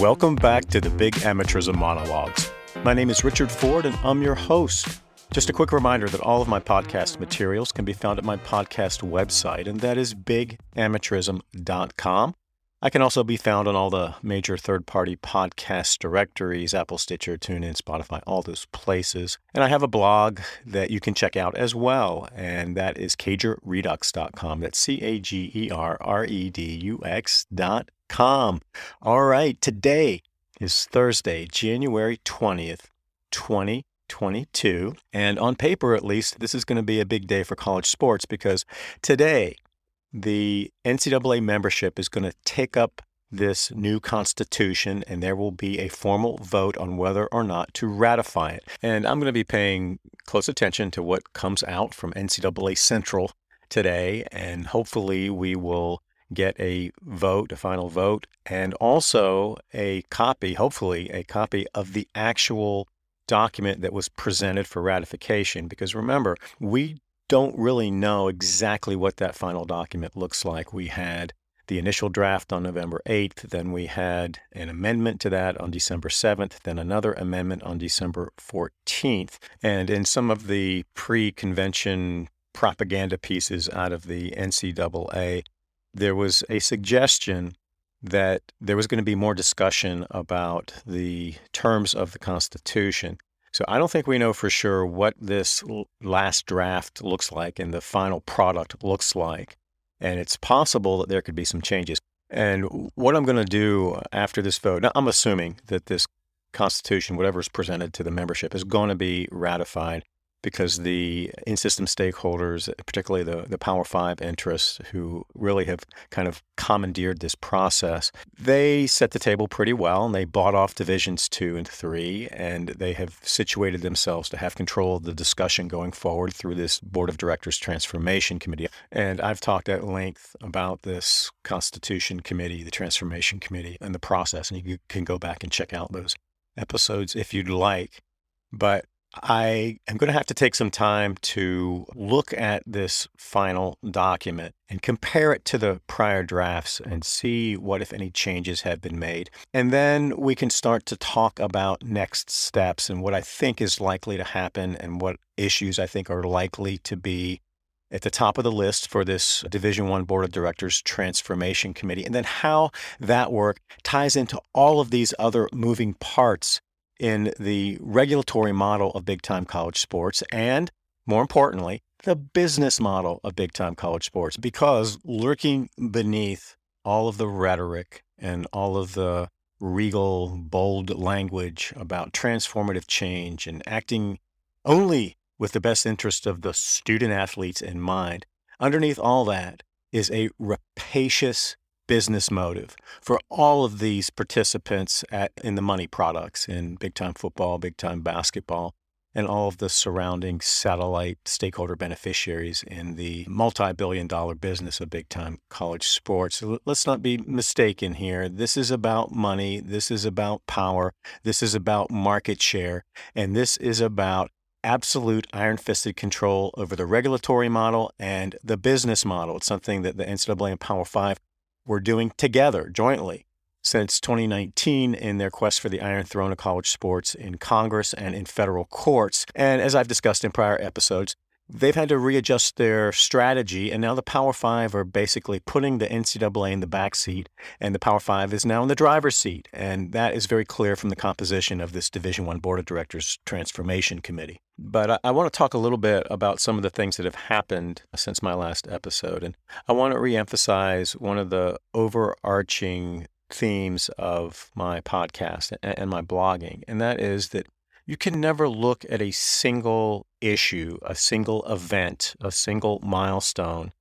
Welcome back to the Big Amateurism Monologues. My name is Richard Ford, and I'm your host. Just a quick reminder that all of my podcast materials can be found at my podcast website, and that is bigamateurism.com. I can also be found on all the major third party podcast directories Apple, Stitcher, TuneIn, Spotify, all those places. And I have a blog that you can check out as well, and that is cagerredux.com. That's C A G E R R E D U X.com. All right, today is Thursday, January 20th, 2022. And on paper, at least, this is going to be a big day for college sports because today, the NCAA membership is going to take up this new constitution and there will be a formal vote on whether or not to ratify it. And I'm going to be paying close attention to what comes out from NCAA Central today, and hopefully we will get a vote, a final vote, and also a copy, hopefully, a copy of the actual document that was presented for ratification. Because remember, we don't really know exactly what that final document looks like. We had the initial draft on November 8th, then we had an amendment to that on December 7th, then another amendment on December 14th. And in some of the pre convention propaganda pieces out of the NCAA, there was a suggestion that there was going to be more discussion about the terms of the Constitution. So I don't think we know for sure what this last draft looks like and the final product looks like. And it's possible that there could be some changes. And what I'm going to do after this vote, now I'm assuming that this Constitution, whatever is presented to the membership, is going to be ratified because the in-system stakeholders, particularly the, the Power Five interests who really have kind of commandeered this process, they set the table pretty well and they bought off divisions two and three, and they have situated themselves to have control of the discussion going forward through this Board of Directors Transformation Committee. And I've talked at length about this Constitution Committee, the Transformation Committee, and the process, and you can go back and check out those episodes if you'd like. But I am going to have to take some time to look at this final document and compare it to the prior drafts and see what, if any, changes have been made. And then we can start to talk about next steps and what I think is likely to happen and what issues I think are likely to be at the top of the list for this division 1 board of directors transformation committee and then how that work ties into all of these other moving parts in the regulatory model of big time college sports and, more importantly, the business model of big time college sports. Because lurking beneath all of the rhetoric and all of the regal, bold language about transformative change and acting only with the best interest of the student athletes in mind, underneath all that is a rapacious business motive for all of these participants at, in the money products in big time football, big time basketball, and all of the surrounding satellite stakeholder beneficiaries in the multi billion dollar business of big time college sports. let's not be mistaken here. This is about money. This is about power. This is about market share. And this is about absolute iron fisted control over the regulatory model and the business model. It's something that the NCAA and Power Five were doing together jointly since 2019 in their quest for the Iron Throne of college sports in Congress and in federal courts. And as I've discussed in prior episodes, they've had to readjust their strategy, and now the Power Five are basically putting the NCAA in the back seat, and the Power Five is now in the driver's seat, and that is very clear from the composition of this Division One Board of Directors Transformation Committee. But I, I want to talk a little bit about some of the things that have happened since my last episode, and I want to reemphasize one of the overarching themes of my podcast and my blogging, and that is that you can never look at a single issue, a single event, a single milestone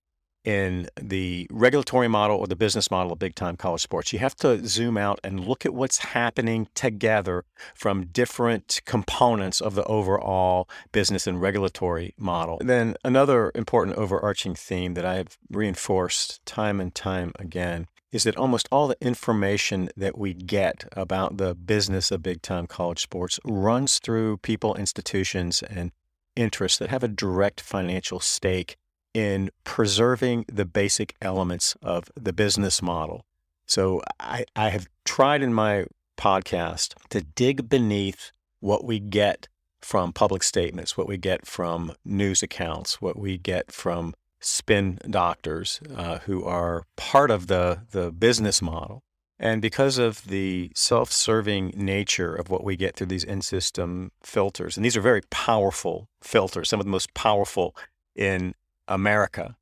in the regulatory model or the business model of big time college sports. You have to zoom out and look at what's happening together from different components of the overall business and regulatory model. And then another important overarching theme that I have reinforced time and time again is that almost all the information that we get about the business of big time college sports runs through people, institutions, and interests that have a direct financial stake in preserving the basic elements of the business model. So I, I have tried in my podcast to dig beneath what we get from public statements, what we get from news accounts, what we get from spin doctors uh, who are part of the, the business model. And because of the self serving nature of what we get through these in system filters, and these are very powerful filters, some of the most powerful in America.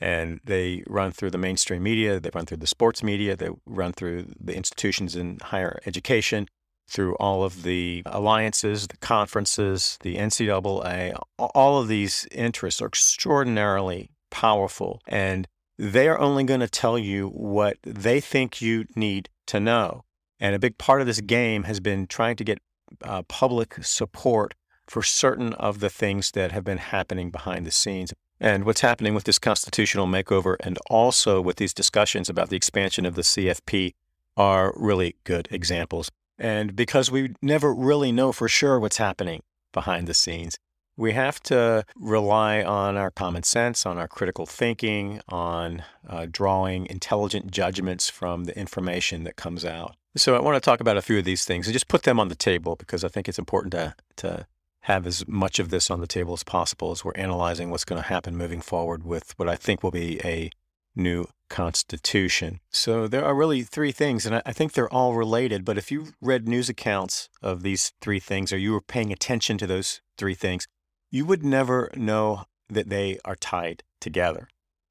And they run through the mainstream media, they run through the sports media, they run through the institutions in higher education, through all of the alliances, the conferences, the NCAA. All of these interests are extraordinarily powerful. And they are only going to tell you what they think you need to know. And a big part of this game has been trying to get uh, public support for certain of the things that have been happening behind the scenes. And what's happening with this constitutional makeover and also with these discussions about the expansion of the CFP are really good examples. And because we never really know for sure what's happening behind the scenes, we have to rely on our common sense, on our critical thinking, on uh, drawing intelligent judgments from the information that comes out. So I want to talk about a few of these things and just put them on the table because I think it's important to, to have as much of this on the table as possible as we're analyzing what's going to happen moving forward with what I think will be a new constitution. So there are really three things, and I think they're all related. But if you read news accounts of these three things or you were paying attention to those three things, you would never know that they are tied together.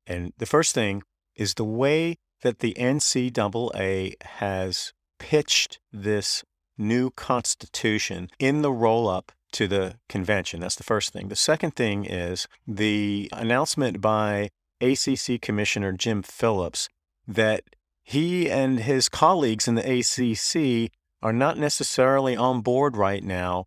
And the first thing is the way that the NCAA has pitched this new constitution in the roll up to the convention. That's the first thing. The second thing is the announcement by ACC Commissioner Jim Phillips that he and his colleagues in the ACC are not necessarily on board right now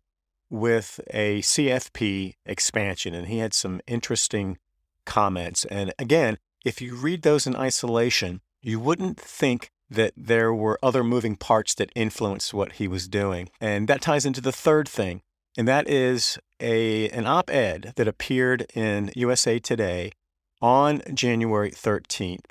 with a CFP expansion, and he had some interesting comments. And again, if you read those in isolation, you wouldn't think that there were other moving parts that influenced what he was doing. And that ties into the third thing, and that is a an op-ed that appeared in USA Today on January 13th,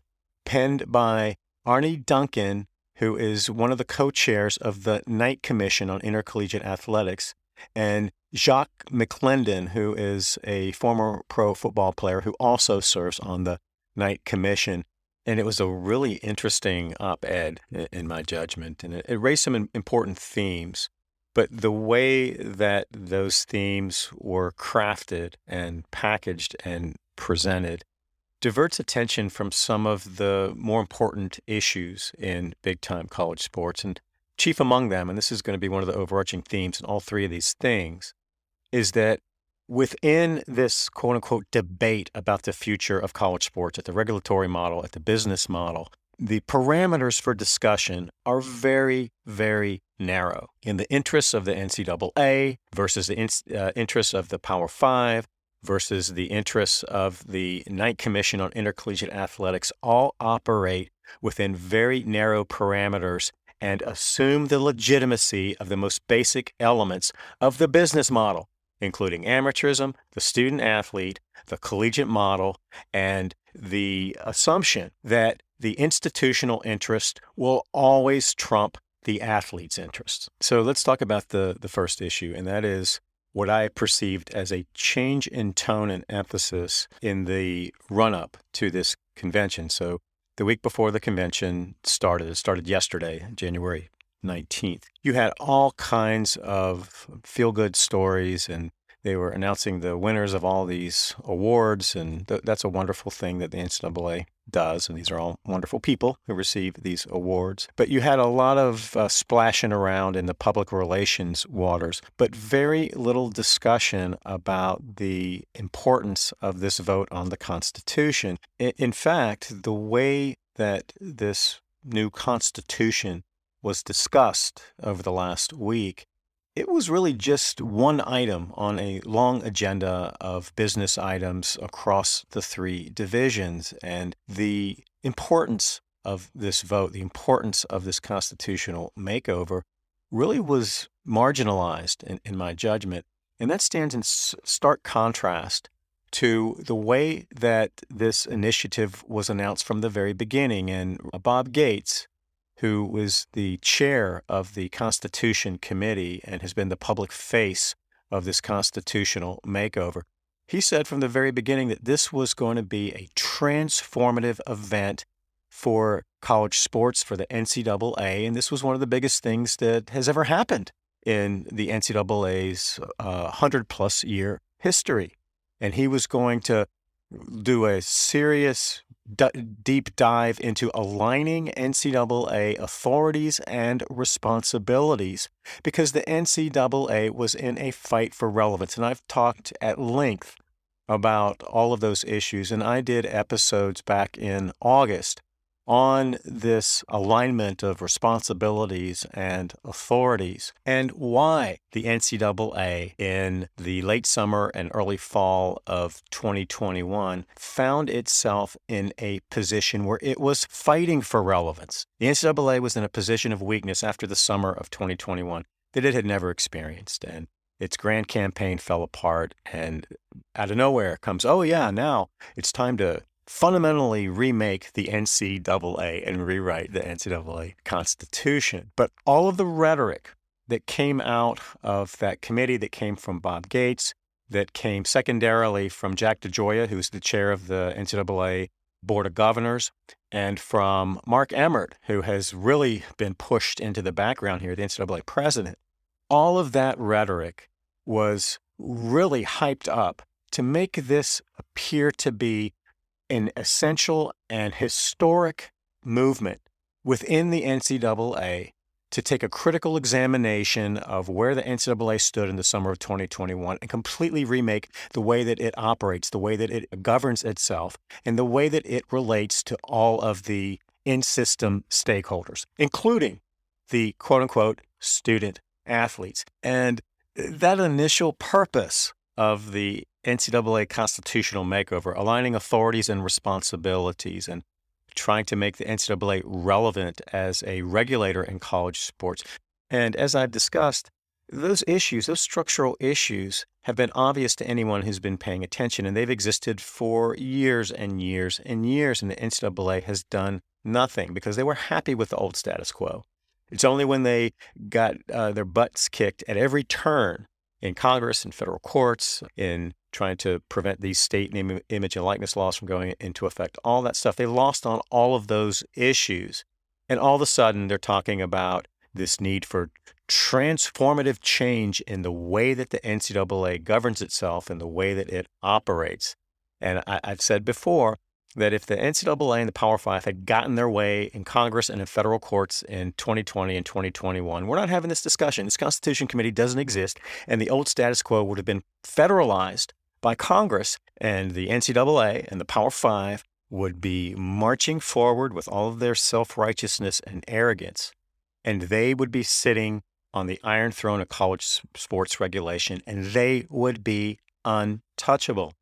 penned by Arne Duncan, who is one of the co-chairs of the Knight Commission on Intercollegiate Athletics, and Jacques McClendon, who is a former pro football player who also serves on the Knight Commission. And it was a really interesting op ed, in my judgment. And it, raised some important themes. But the way that those themes were crafted and packaged and presented diverts attention from some of the more important issues in big time college sports. And chief among them, and this is going to be one of the overarching themes in all three of these things, is that within this quote unquote debate about the future of college sports at the regulatory model, at the business model, the parameters for discussion are very, very narrow. In the interests of the NCAA versus the in, uh, interests of the Power Five versus the interests of the Knight Commission on Intercollegiate Athletics all operate within very narrow parameters and assume the legitimacy of the most basic elements of the business model, including amateurism, the student athlete, the collegiate model, and the assumption that the institutional interest will always trump the athlete's interest. So let's talk about the, the first issue, and that is what I perceived as a change in tone and emphasis in the run up to this convention. So the week before the convention started, it started yesterday, January 19th, you had all kinds of feel good stories and they were announcing the winners of all these awards, and th- that's a wonderful thing that the NCAA does. And these are all wonderful people who receive these awards. But you had a lot of uh, splashing around in the public relations waters, but very little discussion about the importance of this vote on the Constitution. In, in fact, the way that this new Constitution was discussed over the last week it was really just one item on a long agenda of business items across the three divisions. And the importance of this vote, the importance of this constitutional makeover, really was marginalized in, in my judgment. And that stands in stark contrast to the way that this initiative was announced from the very beginning. And Bob Gates, who was the chair of the Constitution Committee and has been the public face of this constitutional makeover, he said from the very beginning that this was going to be a transformative event for college sports, for the NCAA. And this was one of the biggest things that has ever happened in the NCAA's uh, 100 plus year history. And he was going to do a serious d- deep dive into aligning NCAA authorities and responsibilities because the NCAA was in a fight for relevance. And I've talked at length about all of those issues, and I did episodes back in August on this alignment of responsibilities and authorities and why the NCAA in the late summer and early fall of 2021 found itself in a position where it was fighting for relevance. The NCAA was in a position of weakness after the summer of 2021 that it had never experienced. And its grand campaign fell apart, and out of nowhere comes, oh, yeah, now it's time to fundamentally remake the NCAA and rewrite the NCAA Constitution. But all of the rhetoric that came out of that committee that came from Bob Gates, that came secondarily from Jack DeGioia, who's the chair of the NCAA Board of Governors, and from Mark Emmert, who has really been pushed into the background here, the NCAA president. All of that rhetoric was really hyped up to make this appear to be an essential and historic movement within the NCAA to take a critical examination of where the NCAA stood in the summer of 2021 and completely remake the way that it operates, the way that it governs itself, and the way that it relates to all of the in system stakeholders, including the quote unquote student athletes. And uh, that initial purpose of the NCAA constitutional makeover, aligning authorities and responsibilities and trying to make the NCAA relevant as a regulator in college sports. And as I've discussed, those issues, those structural issues, have been obvious to anyone who's been paying attention, and they've existed for years and years and years, and the NCAA has done nothing because they were happy with the old status quo. It's only when they got uh, their butts kicked at every turn in Congress and federal courts in trying to prevent these state name, image, and likeness laws from going into effect, all that stuff. They lost on all of those issues. And all of a sudden, they're talking about this need for transformative change in the way that the NCAA governs itself and the way that it operates. And I, have said before that if the NCAA and the Power Five had gotten their way in Congress and in federal courts in 2020 and 2021, we're not having this discussion. This Constitution Committee doesn't exist, and the old status quo would have been federalized by Congress, and the NCAA and the Power Five would be marching forward with all of their self righteousness and arrogance, and they would be sitting on the iron throne of college sports regulation, and they would be untouchable.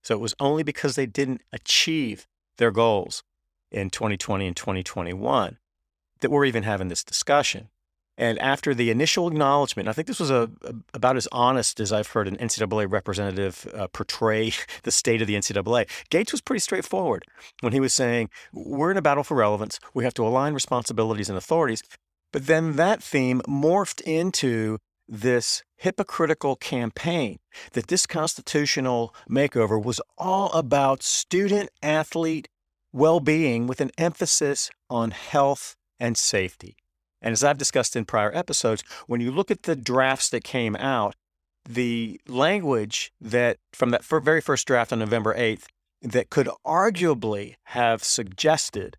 So it was only because they didn't achieve their goals in 2020 and 2021 that we're even having this discussion. And after the initial acknowledgement, I think this was a, a, about as honest as I've heard an NCAA representative uh, portray the state of the NCAA. Gates was pretty straightforward when he was saying, We're in a battle for relevance. We have to align responsibilities and authorities. But then that theme morphed into this hypocritical campaign that this constitutional makeover was all about student athlete well being with an emphasis on health and safety. And as I've discussed in prior episodes, when you look at the drafts that came out, the language that from that very first draft on November 8th that could arguably have suggested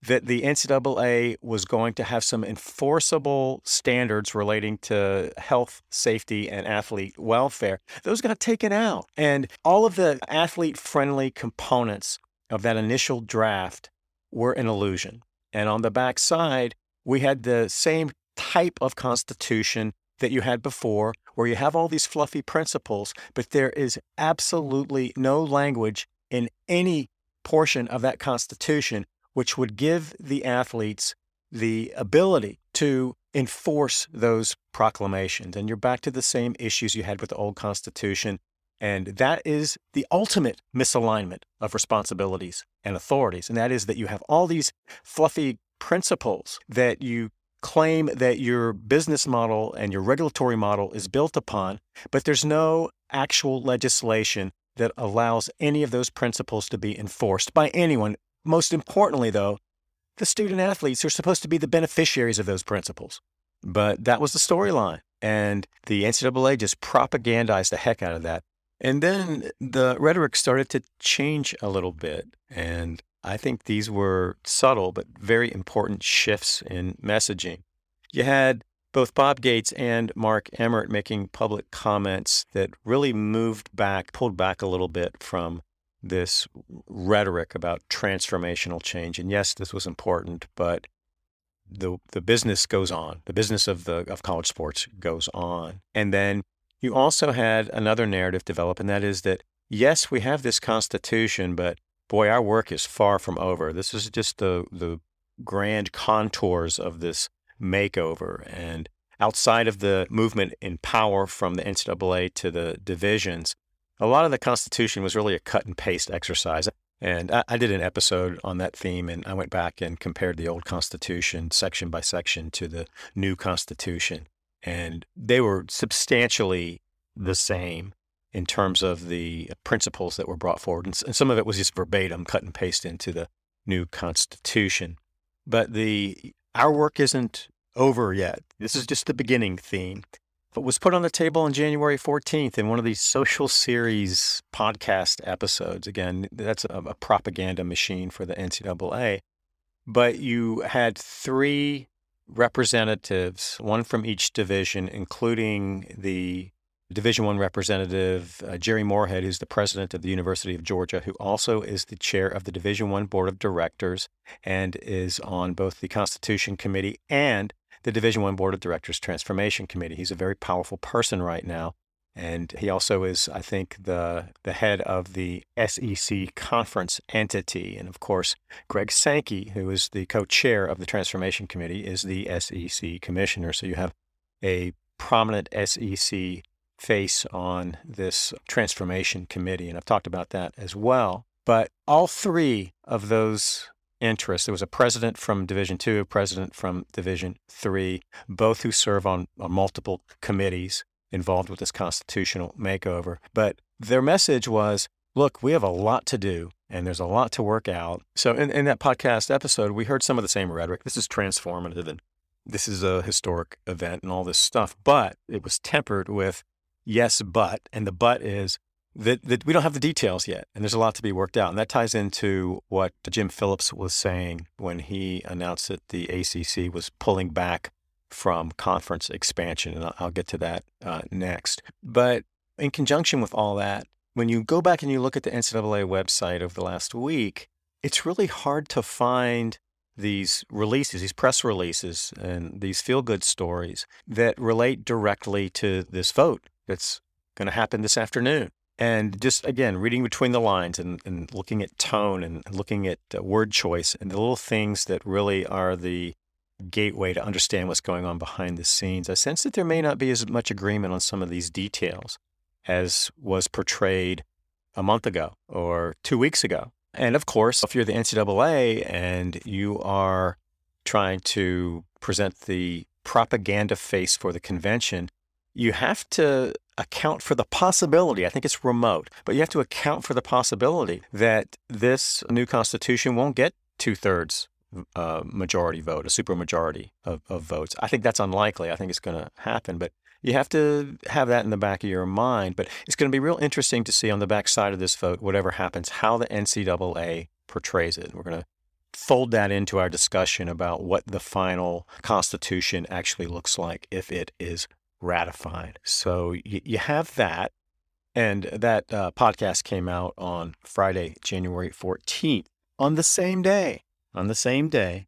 that the NCAA was going to have some enforceable standards relating to health, safety, and athlete welfare. Those got taken out. And all of the athlete friendly components of that initial draft were an illusion. And on the back side, we had the same type of constitution that you had before, where you have all these fluffy principles, but there is absolutely no language in any portion of that constitution which would give the athletes the ability to enforce those proclamations. And you're back to the same issues you had with the old Constitution. And that is the ultimate misalignment of responsibilities and authorities. And that is that you have all these fluffy principles that you claim that your business model and your regulatory model is built upon, but there's no actual legislation that allows any of those principles to be enforced by anyone. Most importantly, though, the student athletes are supposed to be the beneficiaries of those principles. But that was the storyline. And the NCAA just propagandized the heck out of that. And then the rhetoric started to change a little bit. And I think these were subtle but very important shifts in messaging. You had both Bob Gates and Mark Emmert making public comments that really moved back, pulled back a little bit from this rhetoric about transformational change. And yes, this was important, but the the business goes on. The business of the of college sports goes on. And then you also had another narrative develop, and that is that yes, we have this constitution, but boy, our work is far from over. This is just the the grand contours of this makeover. And outside of the movement in power from the NCAA to the divisions, a lot of the Constitution was really a cut and paste exercise. And I, I, did an episode on that theme, and I went back and compared the old Constitution section by section to the new Constitution. And they were substantially the same in terms of the principles that were brought forward. And, and some of it was just verbatim, cut and paste into the new Constitution. But the our work isn't over yet. This is just the beginning theme. But was put on the table on January 14th in one of these social series podcast episodes. Again, that's a, a propaganda machine for the NCAA. But you had three representatives, one from each division, including the Division One representative uh, Jere Morehead, who's the president of the University of Georgia, who also is the chair of the Division One board of directors and is on both the Constitution Committee and the Division One board of directors transformation committee. He's a very powerful person right now, and he also is, I think, the the head of the SEC conference entity. And of course, Greg Sankey, who is the co-chair of the transformation committee, is the SEC commissioner. So you have a prominent SEC face on this transformation committee. And I've talked about that as well. But all three of those interests, there was a president from Division Two, a president from Division Three, both who serve on, on multiple committees involved with this constitutional makeover. But their message was look, we have a lot to do and there's a lot to work out. So, in, in that podcast episode, we heard some of the same rhetoric. This is transformative and this is a historic event and all this stuff, but it was tempered with yes, but, and the but is that, that we don't have the details yet, and there's a lot to be worked out. And that ties into what Jim Phillips was saying when he announced that the ACC was pulling back from conference expansion. And I'll, get to that uh, next. But in conjunction with all that, when you go back and you look at the NCAA website over the last week, it's really hard to find these releases, these press releases, and these feel good stories that relate directly to this vote that's going to happen this afternoon. And just again, reading between the lines and, and looking at tone and looking at uh, word choice and the little things that really are the gateway to understand what's going on behind the scenes, I sense that there may not be as much agreement on some of these details as was portrayed a month ago or two weeks ago. And of course, if you're the NCAA and you are trying to present the propaganda face for the convention, you have to account for the possibility, I think it's remote, but you have to account for the possibility that this new constitution won't get two thirds uh, majority vote, a supermajority of, of votes. I think that's unlikely. I think it's going to happen, but you have to have that in the back of your mind. But it's going to be real interesting to see on the back side of this vote, whatever happens, how the NCAA portrays it. We're going to fold that into our discussion about what the final constitution actually looks like if it is ratified. So you, you have that. And that uh, podcast came out on Friday, January 14th. On the same day, on the same day,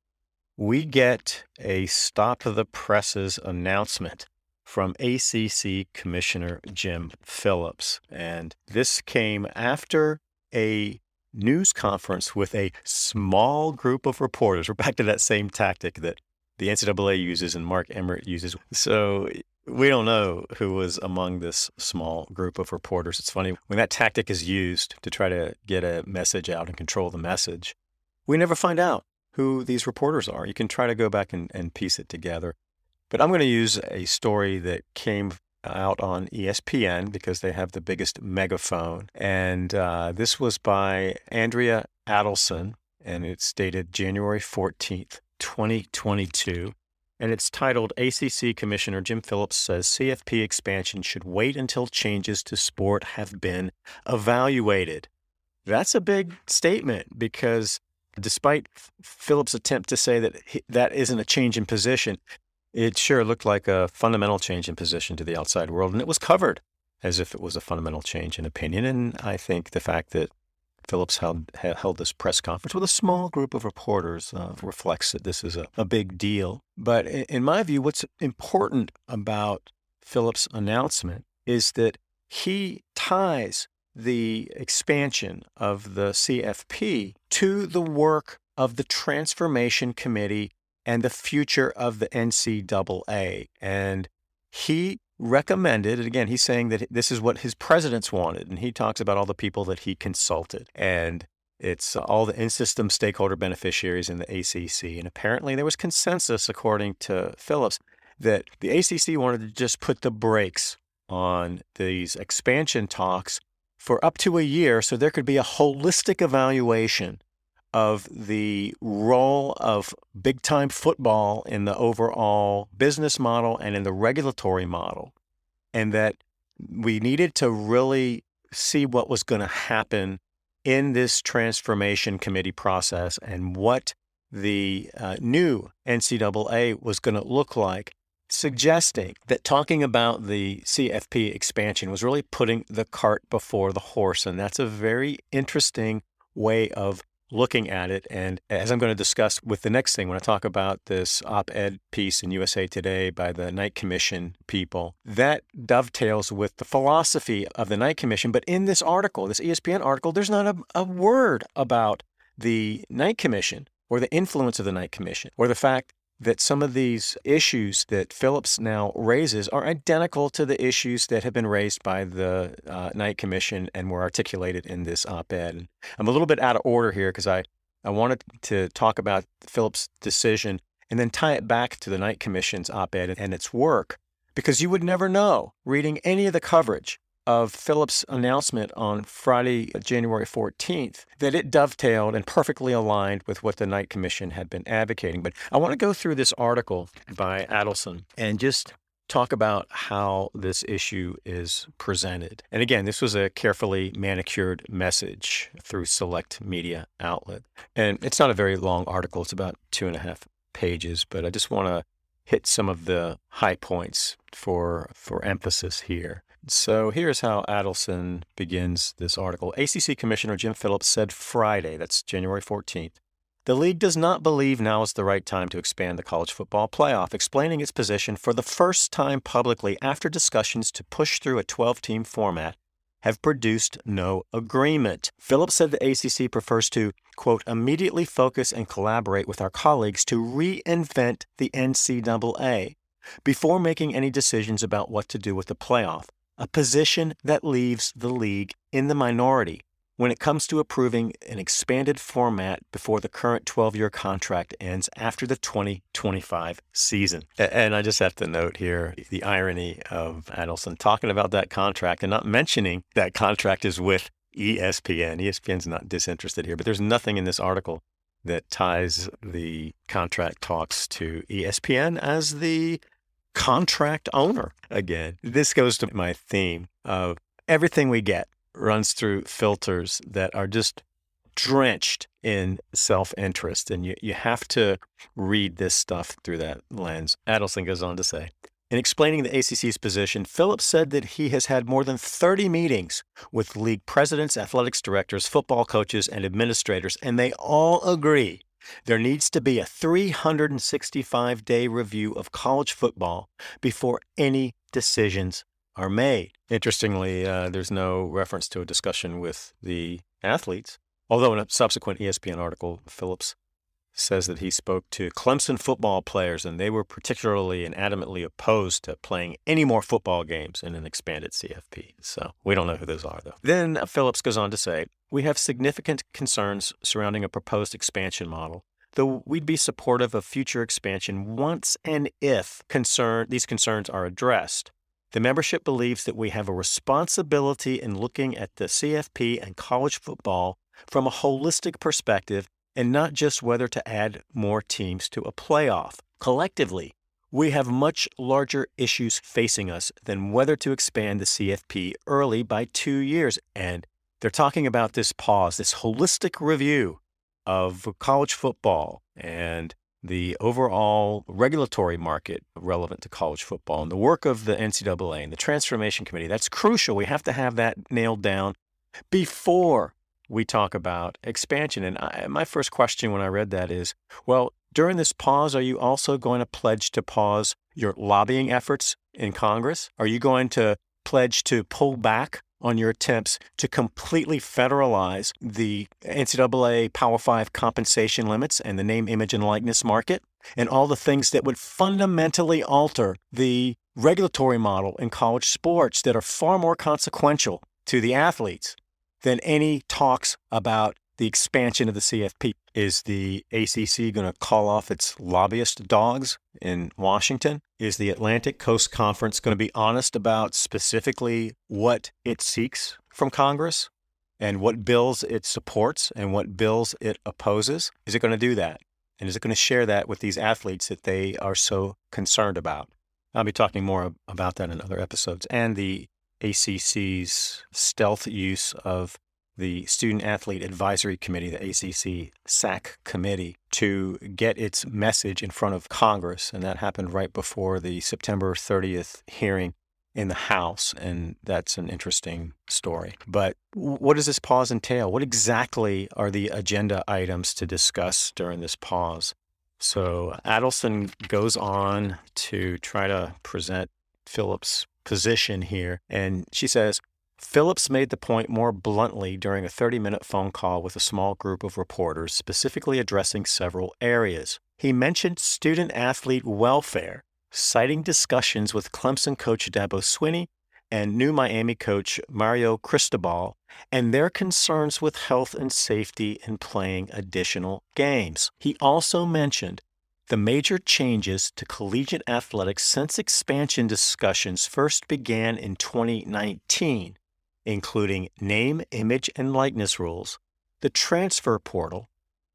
we get a stop the presses announcement from ACC Commissioner Jim Phillips. And this came after a news conference with a small group of reporters. We're back to that same tactic that the NCAA uses and Mark Emmert uses. So we don't know who was among this small group of reporters. It's funny when that tactic is used to try to get a message out and control the message, we never find out who these reporters are. You can try to go back and, and piece it together. But I'm going to use a story that came out on ESPN because they have the biggest megaphone. And uh, this was by Andrea Adelson, and it's dated January 14th, 2022. And it's titled ACC Commissioner Jim Phillips says CFP expansion should wait until changes to sport have been evaluated. That's a big statement because despite Phillips' attempt to say that he, that isn't a change in position, it sure looked like a fundamental change in position to the outside world, and it was covered as if it was a fundamental change in opinion. And I think the fact that Phillips held, held this press conference with a small group of reporters uh, reflects that this is a, a big deal. But in, in my view, what's important about Phillips' announcement is that he ties the expansion of the CFP to the work of the Transformation Committee and the future of the NCAA. And he recommended, and again, he's saying that this is what his presidents wanted, and he talks about all the people that he consulted. And it's all the in system stakeholder beneficiaries in the ACC. And apparently, there was consensus, according to Phillips, that the ACC wanted to just put the brakes on these expansion talks for up to a year so there could be a holistic evaluation of the role of big time football in the overall business model and in the regulatory model, and that we needed to really see what was going to happen in this transformation committee process and what the uh, new NCAA was going to look like, suggesting that talking about the CFP expansion was really putting the cart before the horse. And that's a very interesting way of looking at it. And as I'm going to discuss with the next thing, when I talk about this op ed piece in USA Today by the Knight Commission people, that dovetails with the philosophy of the Knight Commission. But in this article, this ESPN article, there's not a, a word about the Knight Commission or the influence of the Knight Commission or the fact that some of these issues that Phillips now raises are identical to the issues that have been raised by the uh, Knight Commission and were articulated in this op ed. I'm a little bit out of order here because I, I wanted to talk about Phillips' decision and then tie it back to the Knight Commission's op ed and its work because you would never know reading any of the coverage of Phillips' announcement on Friday, January 14th, that it dovetailed and perfectly aligned with what the Knight Commission had been advocating. But I want to go through this article by Adelson and just talk about how this issue is presented. And again, this was a carefully manicured message through select media outlet. And it's not a very long article, it's about two and a half pages, but I just want to hit some of the high points for for emphasis here. So here's how Adelson begins this article. ACC Commissioner Jim Phillips said Friday, that's January 14th, the league does not believe now is the right time to expand the college football playoff, explaining its position for the first time publicly after discussions to push through a 12 team format have produced no agreement. Phillips said the ACC prefers to, quote, immediately focus and collaborate with our colleagues to reinvent the NCAA before making any decisions about what to do with the playoff a position that leaves the league in the minority when it comes to approving an expanded format before the current 12 year contract ends after the 2025 season. And I just have to note here the irony of Adelson talking about that contract and not mentioning that contract is with ESPN. ESPN's not disinterested here, but there's nothing in this article that ties the contract talks to ESPN as the contract owner again. This goes to my theme of everything we get runs through filters that are just drenched in self interest. And you, you have to read this stuff through that lens. Adelson goes on to say, in explaining the ACC's position, Phillips said that he has had more than 30 meetings with league presidents, athletics directors, football coaches, and administrators, and they all agree there needs to be a 365 day review of college football before any decisions are made. Interestingly, uh, there's no reference to a discussion with the athletes, although in a subsequent ESPN article, Phillips says that he spoke to Clemson football players and they were particularly and adamantly opposed to playing any more football games in an expanded CFP. So we don't know who those are, though. Then Phillips goes on to say We have significant concerns surrounding a proposed expansion model though we'd be supportive of future expansion once and if concern, these concerns are addressed. The membership believes that we have a responsibility in looking at the CFP and college football from a holistic perspective and not just whether to add more teams to a playoff. Collectively, we have much larger issues facing us than whether to expand the CFP early by two years. And they're talking about this pause, this holistic review of college football and the overall regulatory market relevant to college football and the work of the NCAA and the Transformation Committee. That's crucial. We have to have that nailed down before we talk about expansion. And I, my first question when I read that is well, during this pause, are you also going to pledge to pause your lobbying efforts in Congress? Are you going to pledge to pull back on your attempts to completely federalize the NCAA Power Five compensation limits and the name, image, and likeness market, and all the things that would fundamentally alter the regulatory model in college sports that are far more consequential to the athletes than any talks about the expansion of the CFP. Is the ACC going to call off its lobbyist dogs in Washington? Is the Atlantic Coast Conference going to be honest about specifically what it seeks from Congress and what bills it supports and what bills it opposes? Is it going to do that? And is it going to share that with these athletes that they are so concerned about? I'll be talking more about that in other episodes and the ACC's stealth use of the Student Athlete Advisory Committee, the ACC SAC committee, to get its message in front of Congress. And that happened right before the September 30th hearing in the House. And that's an interesting story. But what does this pause entail? What exactly are the agenda items to discuss during this pause? So Adelson goes on to try to present Phillips' position here. And she says, Phillips made the point more bluntly during a 30 minute phone call with a small group of reporters, specifically addressing several areas. He mentioned student athlete welfare, citing discussions with Clemson coach Dabo Swinney and new Miami coach Mario Cristobal and their concerns with health and safety in playing additional games. He also mentioned the major changes to collegiate athletics since expansion discussions first began in 2019 including name, image, and likeness rules, the transfer portal,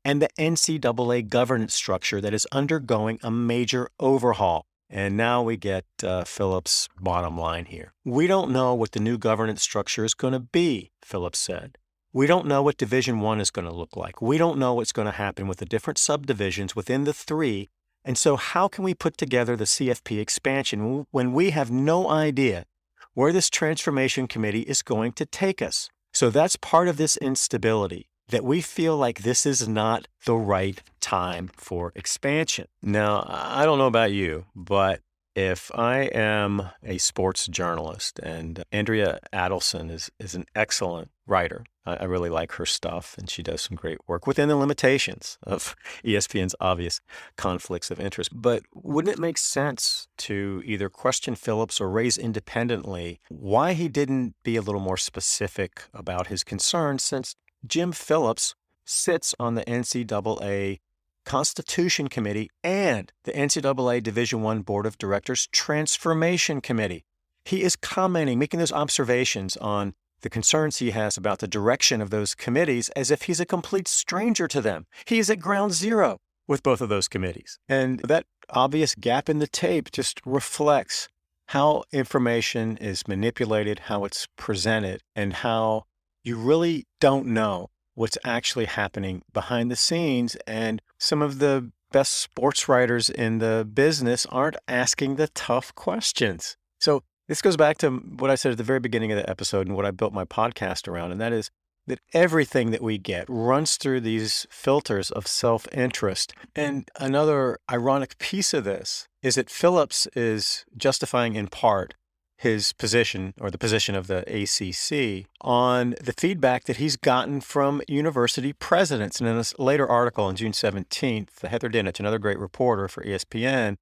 and the NCAA governance structure that is undergoing a major overhaul. And now we get uh, Phillips' bottom line here. We don't know what the new governance structure is going to be, Phillips said. We don't know what Division 1 is going to look like. We don't know what's going to happen with the different subdivisions within the three. And so, how can we put together the CFP expansion when we have no idea where this transformation committee is going to take us. So that's part of this instability that we feel like this is not the right time for expansion. Now, I don't know about you, but if I am a sports journalist, and Andrea Adelson is, is an excellent writer, I, I really like her stuff, and she does some great work within the limitations of ESPN's obvious conflicts of interest. But wouldn't it make sense to either question Phillips or raise independently why he didn't be a little more specific about his concerns since Jim Phillips sits on the NCAA Constitution Committee and the NCAA Division I Board of Directors Transformation Committee. He is commenting, making those observations on the concerns he has about the direction of those committees as if he's a complete stranger to them. He is at ground zero with both of those committees. And that obvious gap in the tape just reflects how information is manipulated, how it's presented, and how you really don't know what's actually happening behind the scenes. And some of the best sports writers in the business aren't asking the tough questions. So this goes back to what I said at the very beginning of the episode and what I built my podcast around, and that is that everything that we get runs through these filters of self interest. And another ironic piece of this is that Phillips is justifying in part his position or the position of the ACC on the feedback that he's gotten from university presidents. And in a later article on June 17th, Heather Dinich, another great reporter for ESPN,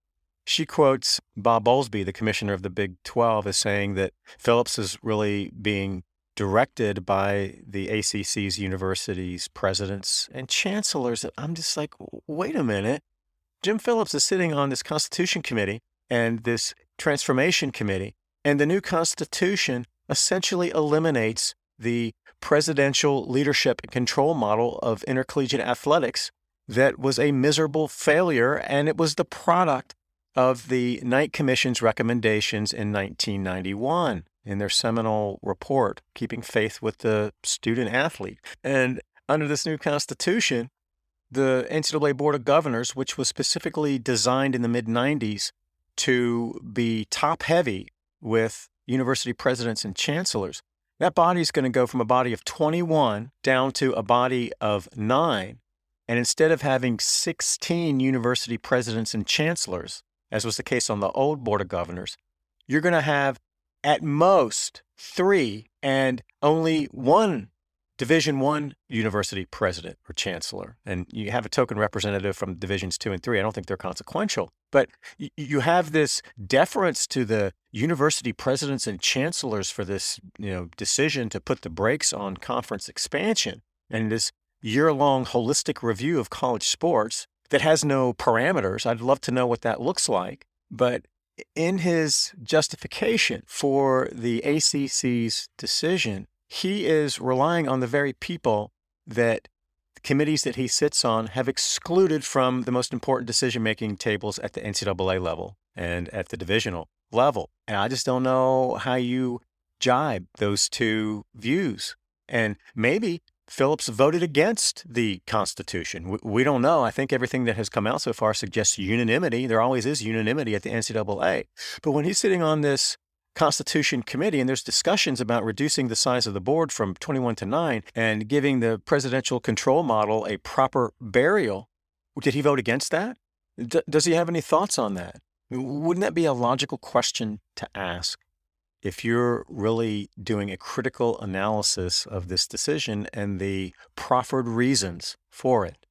she quotes Bob Bowlesby, the commissioner of the Big 12, as saying that Phillips is really being directed by the ACC's universities, presidents, and chancellors. I'm just like, wait a minute. Jim Phillips is sitting on this Constitution Committee and this Transformation Committee, and the new Constitution essentially eliminates the presidential leadership and control model of intercollegiate athletics that was a miserable failure, and it was the product of the Knight Commission's recommendations in 1991 in their seminal report, Keeping Faith with the Student Athlete. And under this new constitution, the NCAA Board of Governors, which was specifically designed in the mid 90s to be top heavy with university presidents and chancellors, that body is going to go from a body of 21 down to a body of nine. And instead of having 16 university presidents and chancellors, as was the case on the old Board of Governors, you're going to have at most three and only one division one university president or chancellor. And you have a token representative from divisions two and three. I don't think they're consequential but you have this deference to the university presidents and chancellors for this you know decision to put the brakes on conference expansion and this year-long holistic review of college sports that has no parameters i'd love to know what that looks like but in his justification for the ACC's decision, he is relying on the very people that the committees that he sits on have excluded from the most important decision making tables at the NCAA level and at the divisional level. And I just don't know how you jibe those two views. And maybe Phillips voted against the Constitution. We, we, don't know. I think everything that has come out so far suggests unanimity. There always is unanimity at the NCAA. But when he's sitting on this Constitution Committee and there's discussions about reducing the size of the board from 21 to 9 and giving the presidential control model a proper burial, did he vote against that? D- does he have any thoughts on that? Wouldn't that be a logical question to ask? If you're really doing a critical analysis of this decision and the proffered reasons for it.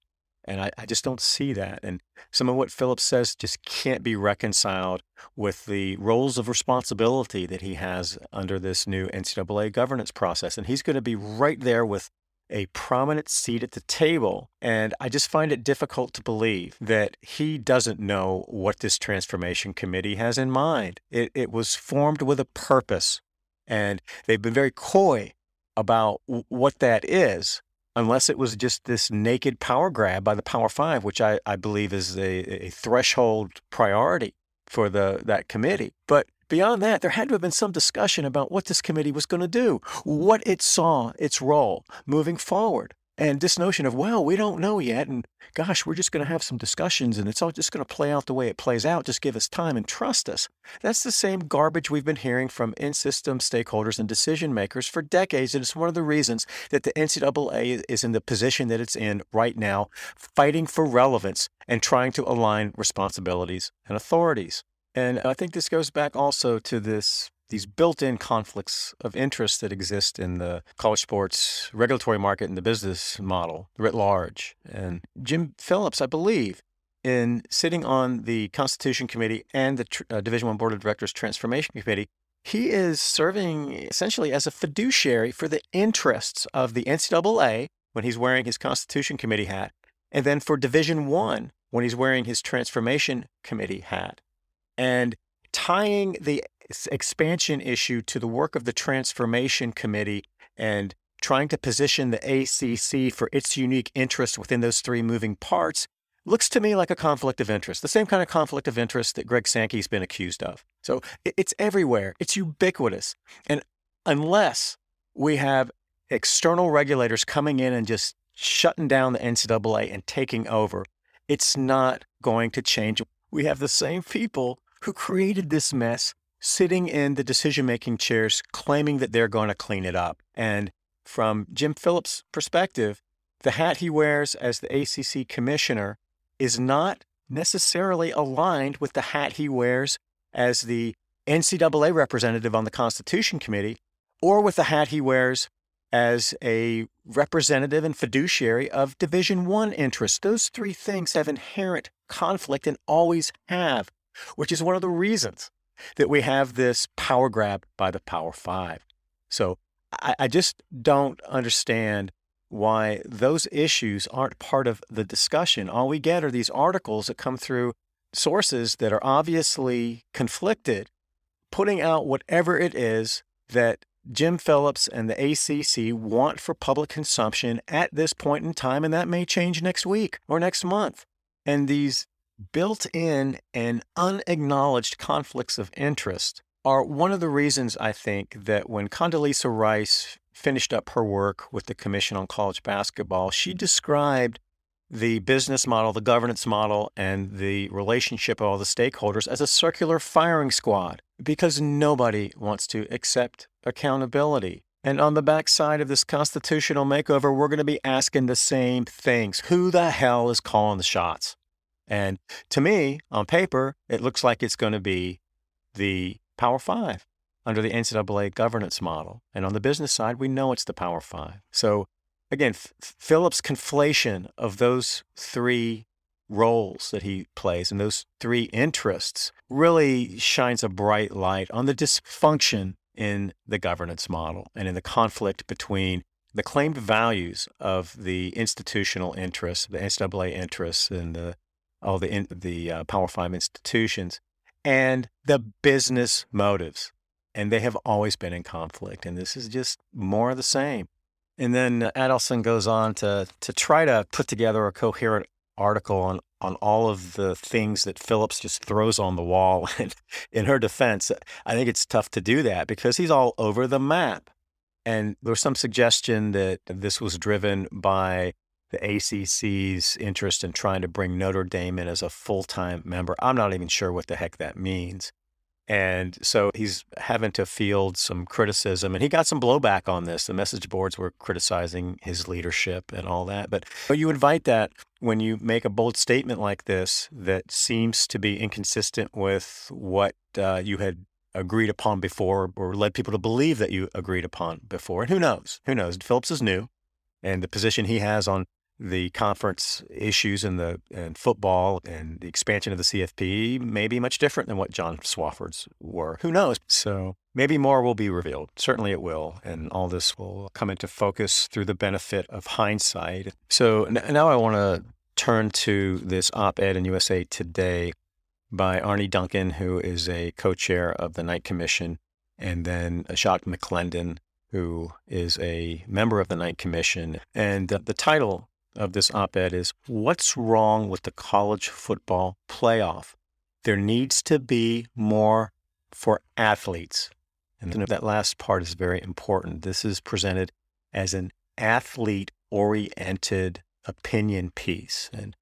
And I, I, just don't see that. And some of what Phillips says just can't be reconciled with the roles of responsibility that he has under this new NCAA governance process. And he's going to be right there with a prominent seat at the table. And I just find it difficult to believe that he doesn't know what this transformation committee has in mind. It, it was formed with a purpose, and they've been very coy about w- what that is. Unless it was just this naked power grab by the Power Five, which I, I believe is a, a threshold priority for the that committee. But Beyond that, there had to have been some discussion about what this committee was going to do, what it saw its role moving forward. And this notion of, well, we don't know yet, and gosh, we're just going to have some discussions and it's all just going to play out the way it plays out. Just give us time and trust us. That's the same garbage we've been hearing from in system stakeholders and decision makers for decades. And it's one of the reasons that the NCAA is in the position that it's in right now, fighting for relevance and trying to align responsibilities and authorities. And I think this goes back also to this these built-in conflicts of interest that exist in the college sports regulatory market and the business model writ large. And Jim Phillips, I believe, in sitting on the Constitution Committee and the uh, Division One Board of Directors Transformation Committee, he is serving essentially as a fiduciary for the interests of the NCAA when he's wearing his Constitution Committee hat, and then for Division One when he's wearing his Transformation Committee hat and tying the expansion issue to the work of the transformation committee and trying to position the ACC for its unique interest within those three moving parts looks to me like a conflict of interest, the same kind of conflict of interest that Greg Sankey's been accused of. So it's everywhere, it's ubiquitous. And unless we have external regulators coming in and just shutting down the NCAA and taking over, it's not going to change. We have the same people who created this mess sitting in the decision making chairs claiming that they're going to clean it up. And from Jim Phillips' perspective, the hat he wears as the ACC commissioner is not necessarily aligned with the hat he wears as the NCAA representative on the Constitution Committee or with the hat he wears as a representative and fiduciary of Division 1 interests. Those three things have inherent conflict and always have which is one of the reasons that we have this power grab by the Power Five. So I, I just don't understand why those issues aren't part of the discussion. All we get are these articles that come through sources that are obviously conflicted, putting out whatever it is that Jim Phillips and the ACC want for public consumption at this point in time, and that may change next week or next month. And these built in and unacknowledged conflicts of interest are one of the reasons I think that when Condoleezza Rice finished up her work with the Commission on College Basketball, she described the business model, the governance model, and the relationship of all the stakeholders as a circular firing squad because nobody wants to accept accountability. And on the backside of this constitutional makeover, we're going to be asking the same things. Who the hell is calling the shots? And to me, on paper, it looks like it's going to be the Power Five under the NCAA governance model. And on the business side, we know it's the Power Five. So again, F- Phillips' conflation of those three roles that he plays and those three interests really shines a bright light on the dysfunction in the governance model and in the conflict between the claimed values of the institutional interests, the NCAA interests, and the all the in, the uh, Power Five institutions, and the business motives. And they have always been in conflict. And this is just more of the same. And then Adelson goes on to, to try to put together a coherent article on, on all of the things that Phillips just throws on the wall. And in her defense, I think it's tough to do that because he's all over the map. And there's some suggestion that this was driven by the ACC's interest in trying to bring Notre Dame in as a full time member. I'm not even sure what the heck that means. And so he's having to field some criticism, and he got some blowback on this. The message boards were criticizing his leadership and all that. But, you invite that when you make a bold statement like this that seems to be inconsistent with what uh, you had agreed upon before or led people to believe that you agreed upon before. And who knows? Who knows? Phillips is new, and the position he has on the conference issues in the in football and the expansion of the CFP may be much different than what John Swofford's were. Who knows? So maybe more will be revealed. Certainly it will, and all this will come into focus through the benefit of hindsight. So now I want to turn to this op-ed in USA Today by Arne Duncan, who is a co-chair of the Knight Commission, and then Jacques McClendon, who is a member of the Knight Commission. And the title of this op ed is What's Wrong with the College Football Playoff? There needs to be more for athletes. And that last part is very important. This is presented as an athlete oriented opinion piece. And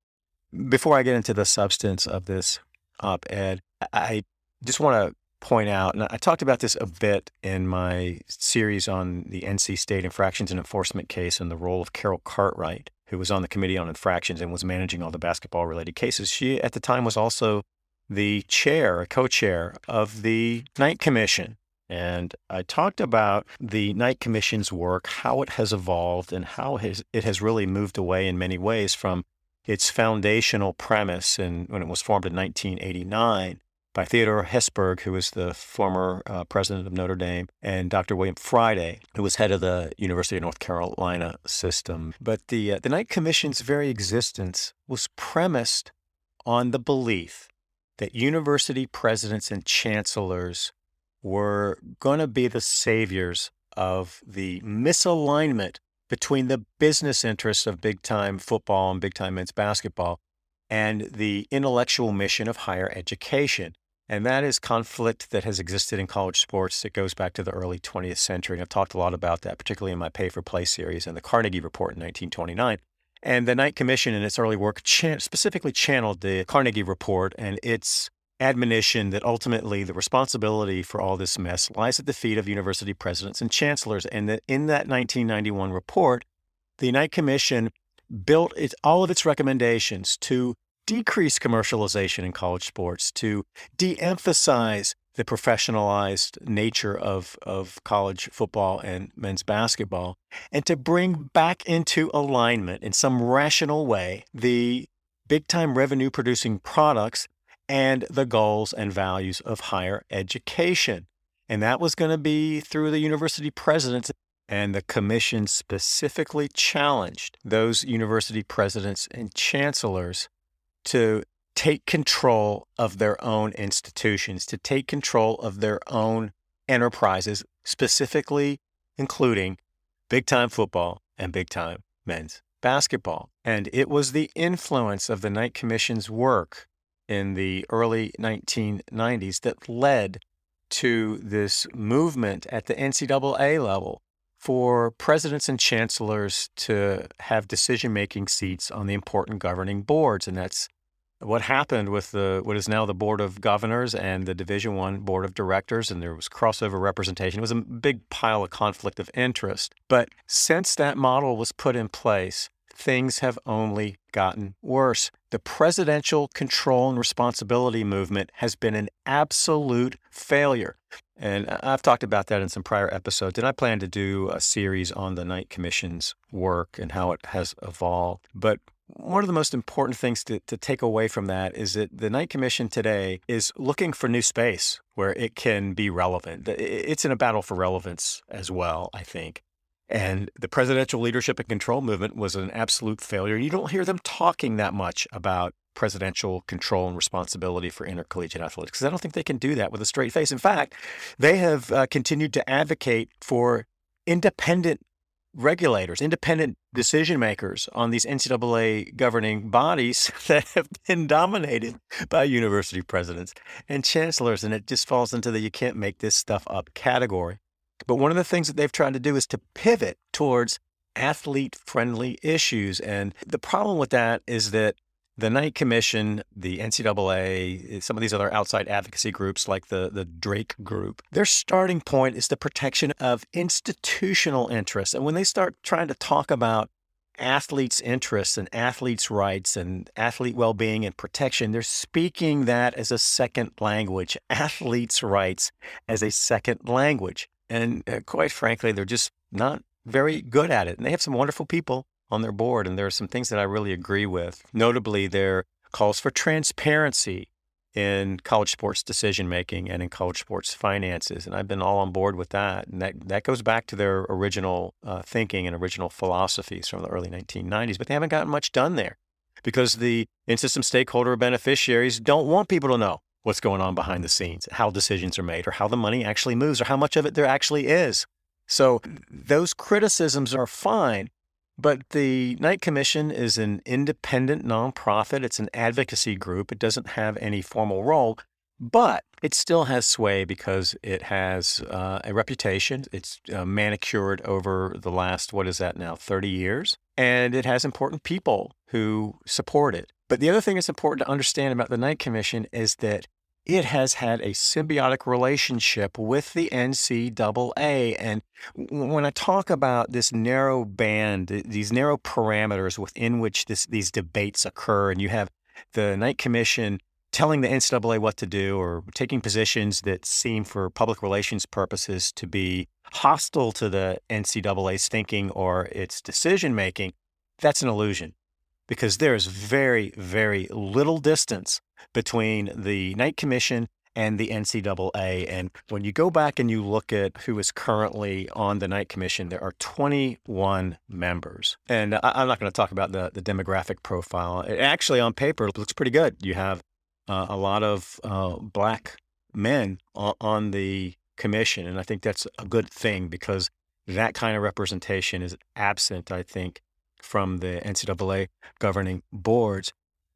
before I get into the substance of this op ed, I just want to point out, and I talked about this a bit in my series on the NC State infractions and enforcement case and the role of Carol Cartwright who was on the Committee on Infractions and was managing all the basketball related cases, she at the time was also the chair, a co chair of the Knight Commission. And I talked about the Knight Commission's work, how it has evolved, and how it has really moved away in many ways from its foundational premise and when it was formed in 1989 by Theodore Hesburgh, who was the former uh, president of Notre Dame, and Dr. William Friday, who was head of the University of North Carolina system. But the, uh, the Knight Commission's very existence was premised on the belief that university presidents and chancellors were going to be the saviors of the misalignment between the business interests of big time football and big time men's basketball and the intellectual mission of higher education. And that is conflict that has existed in college sports that goes back to the early 20th century. And I've talked a lot about that, particularly in my Pay for Play series and the Carnegie Report in 1929. And the Knight Commission, in its early work, specifically channeled the Carnegie Report and its admonition that ultimately the responsibility for all this mess lies at the feet of university presidents and chancellors. And that in that 1991 report, the Knight Commission built its, all of its recommendations to decrease commercialization in college sports, to de emphasize the professionalized nature of, of college football and men's basketball, and to bring back into alignment in some rational way the big time revenue producing products and the goals and values of higher education. And that was going to be through the university presidents And the commission specifically challenged those university presidents and chancellors to take control of their own institutions, to take control of their own enterprises, specifically including big time football and big time men's basketball. And it was the influence of the Knight Commission's work in the early 1990s that led to this movement at the NCAA level for presidents and chancellors to have decision making seats on the important governing boards. And that's what happened with the what is now the board of governors and the division one board of directors and there was crossover representation. It was a big pile of conflict of interest. But since that model was put in place things have only gotten worse. The presidential control and responsibility movement has been an absolute failure and I've talked about that in some prior episodes, and I plan to do a series on the Knight Commission's work and how it has evolved. But one of the most important things to, to take away from that is that the Knight Commission today is looking for new space where it can be relevant. It's in a battle for relevance as well, I think. And the presidential leadership and control movement was an absolute failure. You don't hear them talking that much about presidential control and responsibility for intercollegiate athletics because I don't think they can do that with a straight face. In fact, they have uh, continued to advocate for independent regulators, independent decision makers on these NCAA governing bodies that have been dominated by university presidents and chancellors. And it just falls into the you can't make this stuff up category. But one of the things that they've tried to do is to pivot towards athlete friendly issues. And the problem with that is that the Knight Commission, the NCAA, some of these other outside advocacy groups like the, the Drake Group, their starting point is the protection of institutional interests. And when they start trying to talk about athletes' interests and athletes' rights and athlete well being and protection, they're speaking that as a second language, athletes' rights as a second language. And uh, quite frankly, they're just not very good at it. And they have some wonderful people on their board. And there are some things that I really agree with. Notably, their calls for transparency in college sports decision making and in college sports finances. And I've been all on board with that. And that, that goes back to their original uh, thinking and original philosophies from the early 1990s. But they haven't gotten much done there because the in system stakeholder beneficiaries don't want people to know what's going on behind the scenes, how decisions are made, or how the money actually moves, or how much of it there actually is. So those criticisms are fine, but the Knight Commission is an independent nonprofit. It's an advocacy group. It doesn't have any formal role, but it still has sway because it has uh, a reputation. It's uh, manicured over the last, what is that now, 30 years? And it has important people who support it. But the other thing that's important to understand about the Knight Commission is that it has had a symbiotic relationship with the NCAA. And when I talk about this narrow band, these narrow parameters within which this, these debates occur, and you have the Knight Commission telling the NCAA what to do or taking positions that seem for public relations purposes to be hostile to the NCAA's thinking or its decision making, that's an illusion because there is very, very little distance between the Knight Commission and the NCAA. And when you go back and you look at who is currently on the Knight Commission, there are 21 members. And I, am not going to talk about the, the demographic profile. It actually, on paper, looks pretty good. You have uh, a lot of uh, black men on, on the commission. And I think that's a good thing because that kind of representation is absent, I think, from the NCAA governing boards.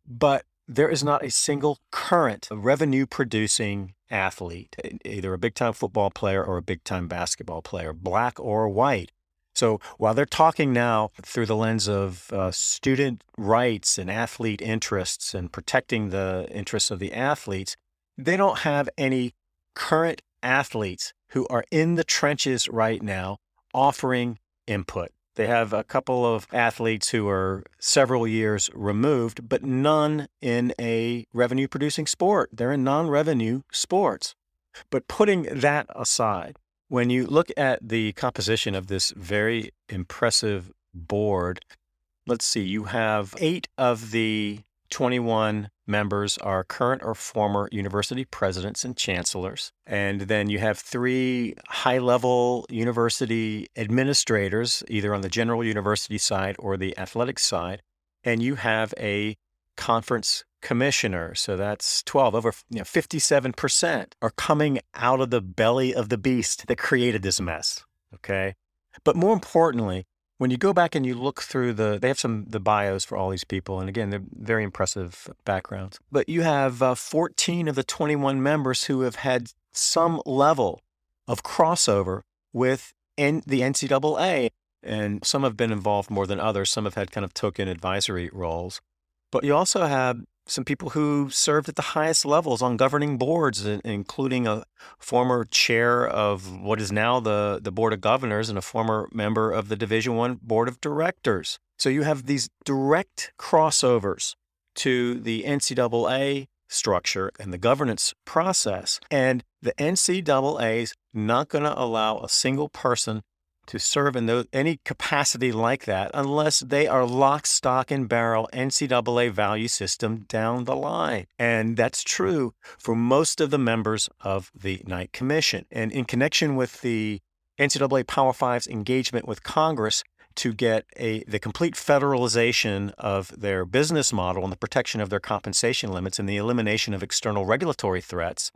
But there is not a single current revenue producing athlete, either a big time football player or a big time basketball player, black or white. So while they're talking now through the lens of uh, student rights and athlete interests and protecting the interests of the athletes, they don't have any current athletes who are in the trenches right now offering input. They have a couple of athletes who are several years removed, but none in a revenue producing sport. They're in non revenue sports. But putting that aside, when you look at the composition of this very impressive board, let's see, you have eight of the 21 members are current or former university presidents and chancellors. And then you have three high level university administrators, either on the general university side or the athletic side. And you have a conference commissioner. So that's 12, over you know, 57% are coming out of the belly of the beast that created this mess. Okay. But more importantly, when you go back and you look through the, they have some the bios for all these people, and again, they're very impressive backgrounds. But you have uh, 14 of the 21 members who have had some level of crossover with N- the NCAA, and some have been involved more than others. Some have had kind of token advisory roles. But you also have some people who served at the highest levels on governing boards, including a former chair of what is now the, the board of governors and a former member of the division one board of directors. So you have these direct crossovers to the ncaa structure and the governance process and the ncaa is not going to allow a single person to serve in those, any capacity like that unless they are lock, stock, and barrel NCAA value system down the line. And that's true for most of the members of the Knight Commission. And in connection with the NCAA Power Five's engagement with Congress to get a the complete federalization of their business model and the protection of their compensation limits and the elimination of external regulatory threats,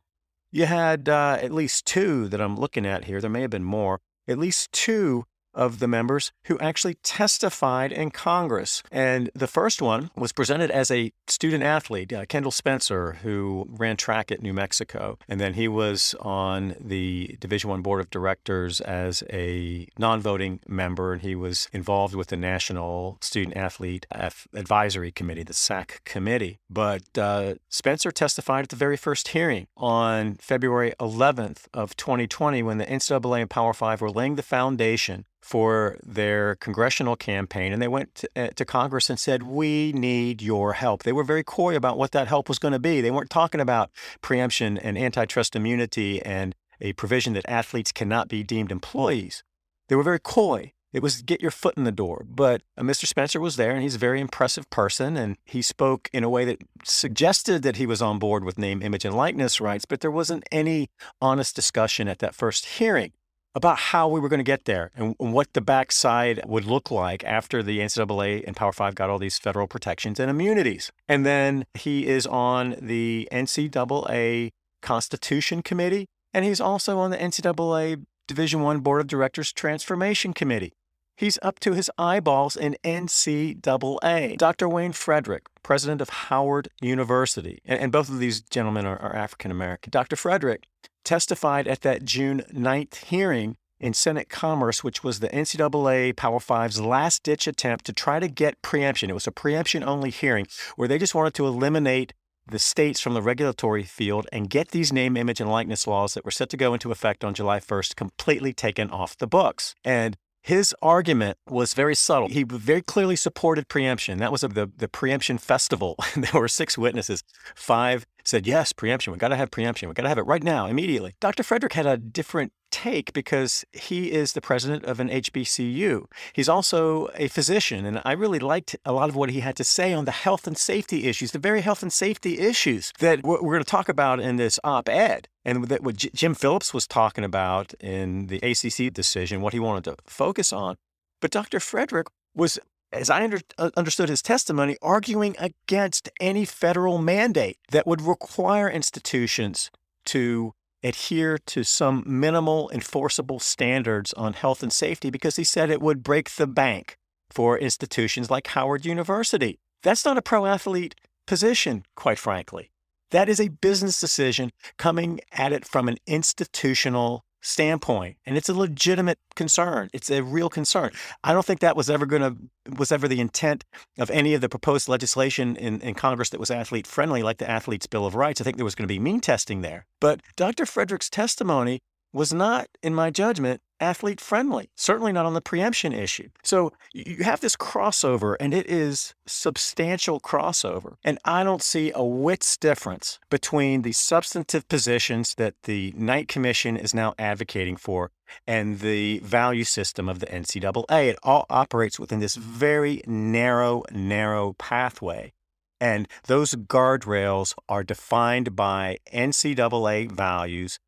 you had uh, at least two that I'm looking at here. There may have been more at least two of the members who actually testified in Congress. And the first one was presented as a student athlete, uh, Kendall Spencer, who ran track at New Mexico. And then he was on the Division One Board of Directors as a non-voting member, and he was involved with the National Student Athlete Advisory Committee, the SAAC committee. But uh, Spencer testified at the very first hearing on February 11th of 2020 when the NCAA and Power Five were laying the foundation for their congressional campaign, and they went to, uh, to, Congress and said, We need your help. They were very coy about what that help was going to be. They weren't talking about preemption and antitrust immunity and a provision that athletes cannot be deemed employees. They were very coy. It was get your foot in the door. But uh, Mr. Spencer was there, and he's a very impressive person, and he spoke in a way that suggested that he was on board with name, image, and likeness rights, but there wasn't any honest discussion at that first hearing about how we were going to get there and what the backside would look like after the NCAA and Power Five got all these federal protections and immunities. And then he is on the NCAA Constitution Committee, and he's also on the NCAA Division One Board of Directors Transformation Committee. He's up to his eyeballs in NCAA. Dr. Wayne Frederick, president of Howard University, and, and both of these gentlemen are, are African American. Dr. Frederick testified at that June 9th hearing in Senate Commerce, which was the NCAA Power Five's last ditch attempt to try to get preemption. It was a preemption only hearing where they just wanted to eliminate the states from the regulatory field and get these name, image, and likeness laws that were set to go into effect on July 1st completely taken off the books. And his argument was very subtle. He very clearly supported preemption. That was a, the, the preemption festival. there were six witnesses. Five said, yes, preemption. We've got to have preemption. We've got to have it right now, immediately. Dr. Frederick had a different take because he is the president of an HBCU. He's also a physician, and I really liked a lot of what he had to say on the health and safety issues, the very health and safety issues that we're going to talk about in this op ed. And that what Jim Phillips was talking about in the ACC decision, what he wanted to focus on. But Dr. Frederick was as I under, uh, understood his testimony, arguing against any federal mandate that would require institutions to adhere to some minimal enforceable standards on health and safety because he said it would break the bank for institutions like Howard University. That's not a pro athlete position, quite frankly. That is a business decision coming at it from an institutional standpoint and it's a legitimate concern. It's a real concern. I don't think that was ever going to was ever the intent of any of the proposed legislation in, in congress that was athlete friendly like the athletes bill of rights. I think there was going to be mean testing there. But dr frederick's testimony was not, in my judgment, athlete friendly, certainly not on the preemption issue. So you have this crossover, and it is substantial crossover. And I don't see a whit's difference between the substantive positions that the Knight Commission is now advocating for and the value system of the NCAA. It all operates within this very narrow, narrow pathway. And those guardrails are defined by NCAA values,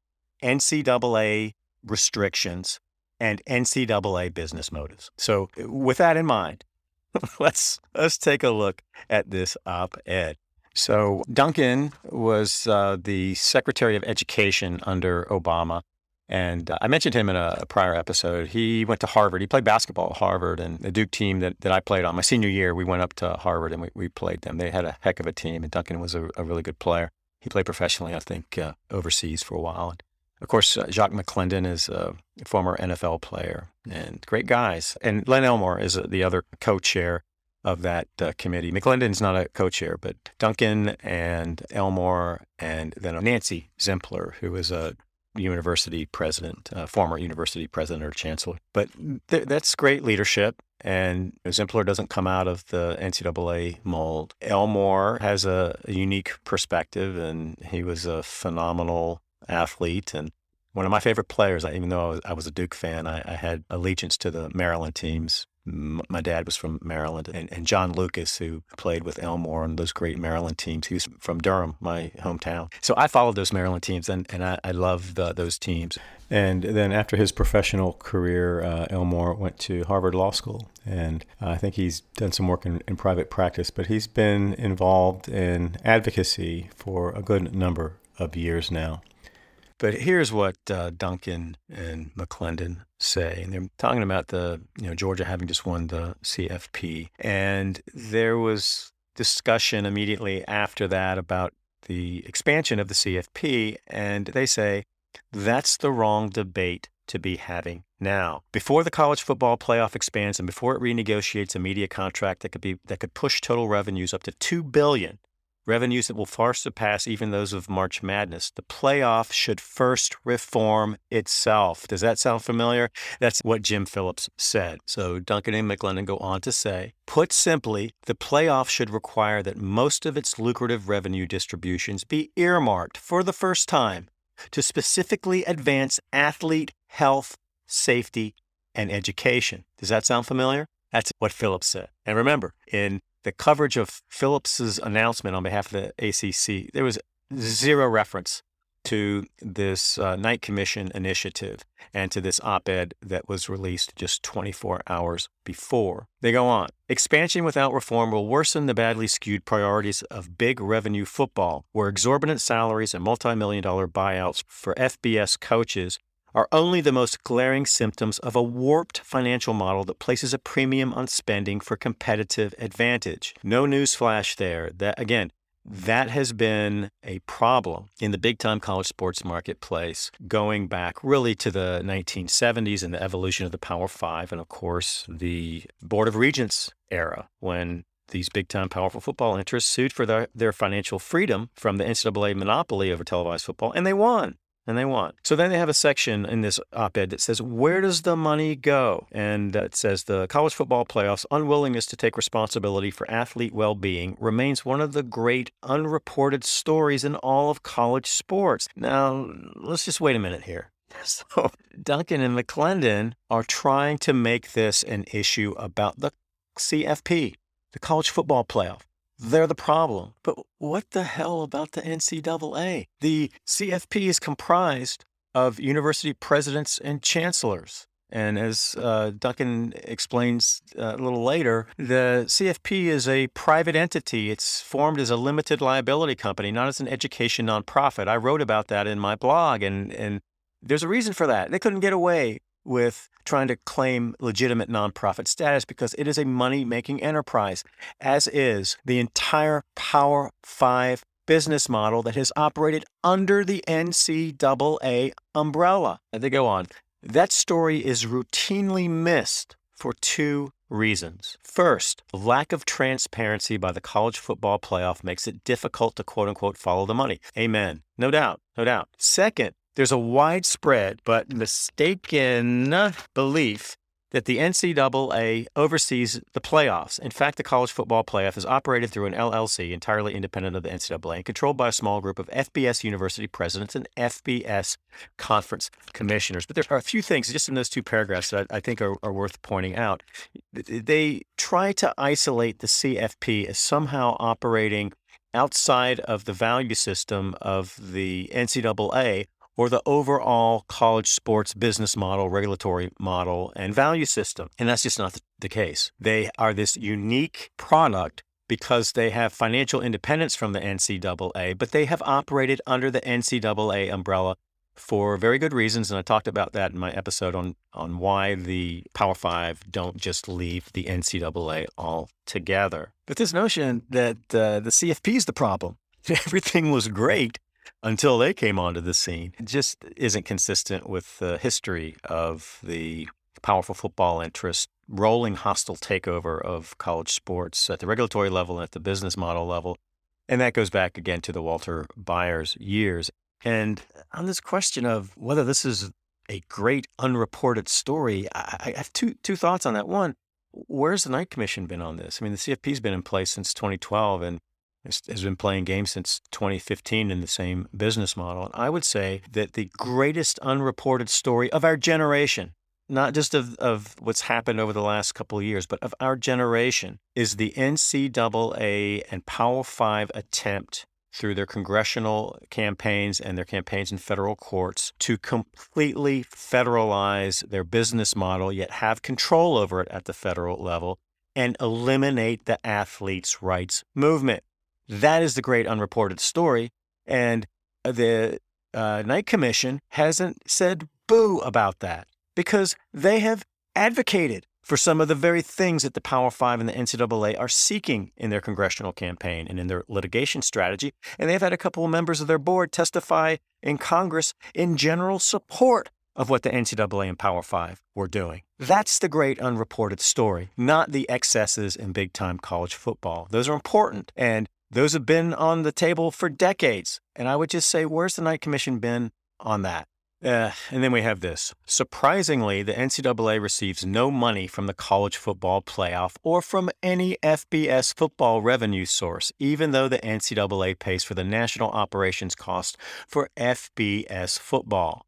NCAA restrictions, and NCAA business motives. So, with that in mind, let's let's take a look at this op-ed. So, Duncan was uh, the Secretary of Education under Obama. And uh, I mentioned him in a, prior episode. He went to Harvard. He played basketball at Harvard, and the Duke team that, that I played on my senior year, we went up to Harvard and we, we played them. They had a heck of a team, and Duncan was a, a really good player. He played professionally, I think, uh, overseas for a while. And of course, uh, Jacques McClendon is a former NFL player and great guys. And Len Elmore is uh, the other co chair of that uh, committee. McClendon's not a co chair, but Duncan and Elmore, and then Nancy Zimpher, who is a university president, uh, former university president or chancellor. But th- that's great leadership. And Zimpher doesn't come out of the NCAA mold. Elmore has a, a unique perspective, and he was a phenomenal athlete and one of my favorite players. Even though I was, I was a Duke fan, I, I, had allegiance to the Maryland teams my dad was from Maryland, and, and, John Lucas, who played with Elmore on those great Maryland teams. He was from Durham, my hometown. So I followed those Maryland teams, and, and I, I loved those teams. And then after his professional career, uh, Elmore went to Harvard Law School. And I think he's done some work in, in private practice, but he's been involved in advocacy for a good number of years now. But here's what uh, Duncan and McClendon say, and they're talking about the you know Georgia having just won the CFP, and there was discussion immediately after that about the expansion of the CFP, and they say that's the wrong debate to be having now. Before the college football playoff expands and before it renegotiates a media contract that could be that could push total revenues up to 2 billion revenues that will far surpass even those of March Madness. The playoff should first reform itself. Does that sound familiar? That's what Jim Phillips said. So Duncan and McClendon go on to say, put simply, the playoff should require that most of its lucrative revenue distributions be earmarked for the first time to specifically advance athlete health, safety, and education. Does that sound familiar? That's what Phillips said. And remember, in the coverage of Phillips's announcement on behalf of the ACC, there was zero reference to this uh, Knight Commission initiative and to this op ed that was released just 24 hours before. They go on Expansion without reform will worsen the badly skewed priorities of big revenue football, where exorbitant salaries and multi million dollar buyouts for FBS coaches are only the most glaring symptoms of a warped financial model that places a premium on spending for competitive advantage. No newsflash there. That again, that has been a problem in the big time college sports marketplace going back really to the 1970s and the evolution of the Power Five, and of course, the Board of Regents era when these big time powerful football interests sued for their, their financial freedom from the NCAA monopoly over televised football, and they won and they want. So then they have a section in this op ed that says, Where does the money go? And it says, The college football playoffs' unwillingness to take responsibility for athlete well being remains one of the great unreported stories in all of college sports. Now, let's just wait a minute here. So, Duncan and McClendon are trying to make this an issue about the CFP, the college football playoff. They're the problem. But what the hell about the NCAA? The CFP is comprised of university presidents and chancellors. And as uh, Duncan explains uh, a little later, the CFP is a private entity. It's formed as a limited liability company, not as an education nonprofit. I wrote about that in my blog, and, and there's a reason for that. They couldn't get away with trying to claim legitimate nonprofit status because it is a money making enterprise, as is the entire Power Five business model that has operated under the NCAA umbrella. And they go on. That story is routinely missed for two reasons. First, lack of transparency by the college football playoff makes it difficult to quote unquote follow the money. Amen. No doubt. No doubt. Second, there's a widespread but mistaken belief that the NCAA oversees the playoffs. In fact, the college football playoff is operated through an LLC entirely independent of the NCAA and controlled by a small group of FBS university presidents and FBS conference commissioners. But there are a few things just in those two paragraphs that I think are, are worth pointing out. They try to isolate the CFP as somehow operating outside of the value system of the NCAA or the overall college sports business model, regulatory model, and value system. And that's just not the case. They are this unique product because they have financial independence from the NCAA, but they have operated under the NCAA umbrella for very good reasons. And I talked about that in my episode on, on why the Power Five don't just leave the NCAA altogether. But this notion that uh, the CFP is the problem, everything was great until they came onto the scene. Just isn't consistent with the history of the powerful football interest, rolling hostile takeover of college sports at the regulatory level and at the business model level. And that goes back again to the Walter Byers years. And on this question of whether this is a great unreported story, I, have two two thoughts on that. One, where's the Knight Commission been on this? I mean, the CFP's been in place since 2012, and has been playing games since 2015 in the same business model. And I would say that the greatest unreported story of our generation, not just of, of what's happened over the last couple of years, but of our generation, is the NCAA and Power Five attempt through their congressional campaigns and their campaigns in federal courts to completely federalize their business model, yet have control over it at the federal level and eliminate the athletes' rights movement. That is the great unreported story. And the uh, Knight Commission hasn't said boo about that because they have advocated for some of the very things that the Power Five and the NCAA are seeking in their congressional campaign and in their litigation strategy. And they've had a couple of members of their board testify in Congress in general support of what the NCAA and Power Five were doing. That's the great unreported story, not the excesses in big time college football. Those are important. And those have been on the table for decades. And I would just say, where's the Knight Commission been on that? Uh, and then we have this. Surprisingly, the NCAA receives no money from the college football playoff or from any FBS football revenue source, even though the NCAA pays for the national operations cost for FBS football.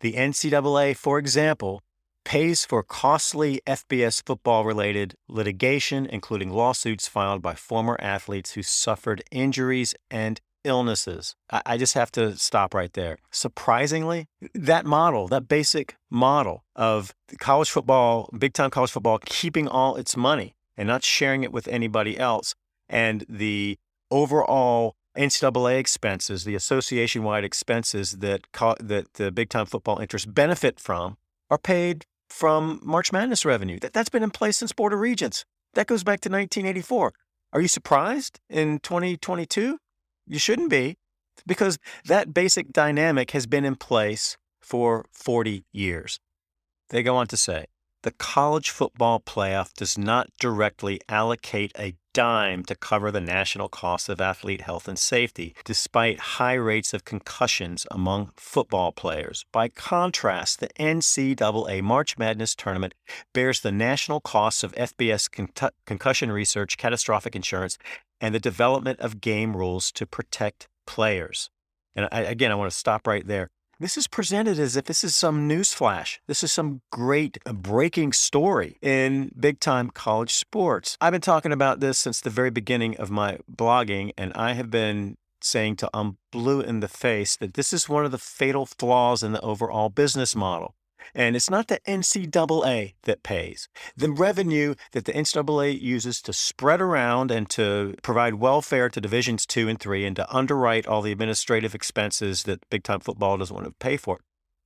The NCAA, for example, pays for costly FBS football related litigation, including lawsuits filed by former athletes who suffered injuries and illnesses. I, just have to stop right there. Surprisingly, that model, that basic model of college football, big time college football, keeping all its money and not sharing it with anybody else, and the overall NCAA expenses, the association wide expenses that, co- that the big time football interests benefit from, are paid from March Madness revenue. That, that's been in place since Board of Regents. That goes back to 1984. Are you surprised in 2022? You shouldn't be, because that basic dynamic has been in place for 40 years. They go on to say the college football playoff does not directly allocate a dime to cover the national costs of athlete health and safety, despite high rates of concussions among football players. By contrast, the NCAA March Madness tournament bears the national costs of FBS con- concussion research, catastrophic insurance, and the development of game rules to protect players. And I, again, I want to stop right there. This is presented as if this is some news flash. This is some great uh, breaking story in big time college sports. I've been talking about this since the very beginning of my blogging, and I have been saying to I'm blue in the face that this is one of the fatal flaws in the overall business model. And it's not the NCAA that pays. The revenue that the NCAA uses to spread around and to provide welfare to divisions two and three and to underwrite all the administrative expenses that big time football doesn't want to pay for,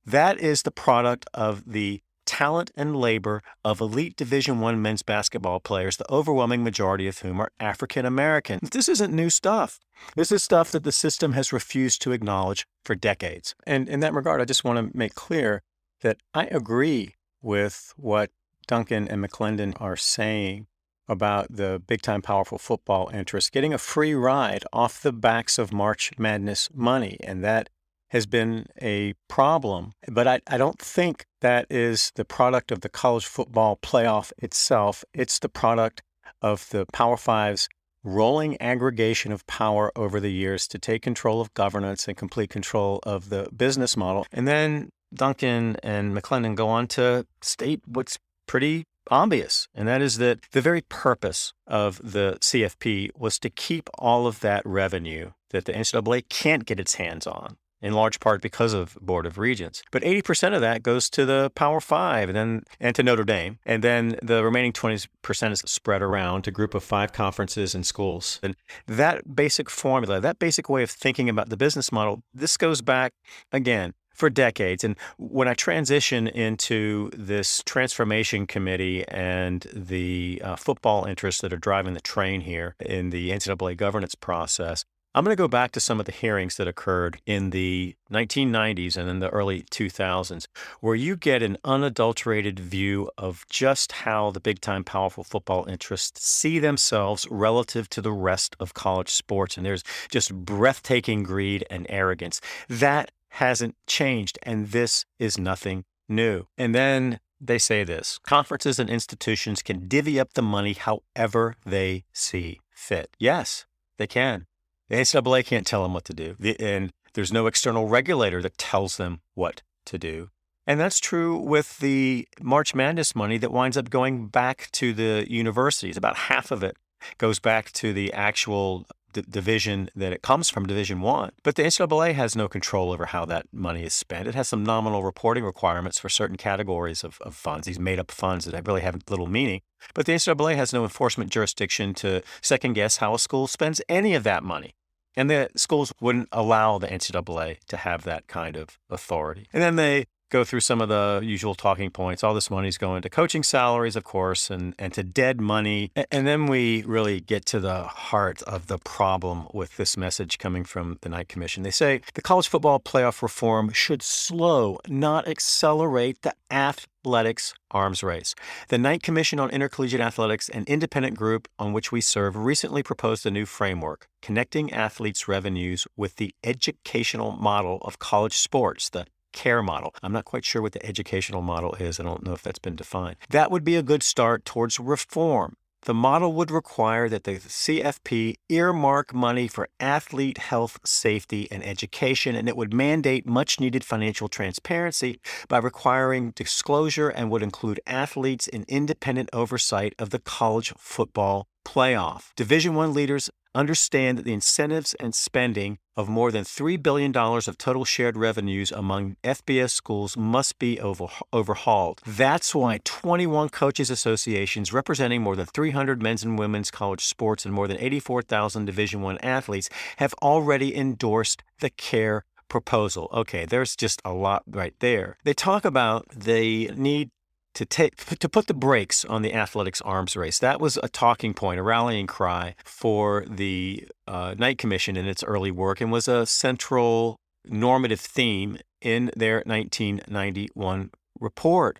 that is the product of the talent and labor of elite division 1 men's basketball players the overwhelming majority of whom are african american. This isn't new stuff. This is stuff that the system has refused to acknowledge for decades. And in that regard i just want to make clear that I agree with what Duncan and McClendon are saying about the big time powerful football interest getting a free ride off the backs of March Madness money. And that has been a problem. But I, I don't think that is the product of the college football playoff itself. It's the product of the Power Five's rolling aggregation of power over the years to take control of governance and complete control of the business model. And then Duncan and McClendon go on to state what's pretty obvious, and that is that the very purpose of the CFP was to keep all of that revenue that the NCAA can't get its hands on in large part because of Board of Regents. But 80% of that goes to the Power Five and then and to Notre Dame. And then the remaining 20% is spread around to group of five conferences and schools. And that basic formula, that basic way of thinking about the business model, this goes back again for decades. And when I transition into this transformation committee and the uh, football interests that are driving the train here in the NCAA governance process, I'm going to go back to some of the hearings that occurred in the 1990s and in the early 2000s, where you get an unadulterated view of just how the big time powerful football interests see themselves relative to the rest of college sports. And there's just breathtaking greed and arrogance. That hasn't changed, and this is nothing new. And then they say this conferences and institutions can divvy up the money however they see fit. Yes, they can. The NCAA can't tell them what to do. And there's no external regulator that tells them what to do. And that's true with the March Madness money that winds up going back to the universities. About half of it goes back to the actual d- division that it comes from, Division One. But the NCAA has no control over how that money is spent. It has some nominal reporting requirements for certain categories of, of funds, these made up funds that really have little meaning. But the NCAA has no enforcement jurisdiction to second guess how a school spends any of that money. And the schools wouldn't allow the NCAA to have that kind of authority. And then they go through some of the usual talking points. All this money's going to coaching salaries, of course, and, and to dead money. And then we really get to the heart of the problem with this message coming from the Knight Commission. They say the college football playoff reform should slow, not accelerate the athletics arms race. The Knight Commission on Intercollegiate Athletics, an independent group on which we serve, recently proposed a new framework connecting athletes' revenues with the educational model of college sports, the care model. I'm not quite sure what the educational model is. I don't know if that's been defined. That would be a good start towards reform. The model would require that the CFP earmark money for athlete health, safety, and education, and it would mandate much needed financial transparency by requiring disclosure and would include athletes in independent oversight of the college football playoff. Division 1 leaders understand that the incentives and spending of more than $3 billion of total shared revenues among FBS schools must be over, overhauled. That's why 21 coaches associations representing more than 300 men's and women's college sports and more than 84,000 Division 1 athletes have already endorsed the CARE proposal. Okay, there's just a lot right there. They talk about the need to take to put the brakes on the athletics arms race. That was a talking point, a rallying cry for the uh, Knight Commission in its early work, and was a central normative theme in their 1991 report.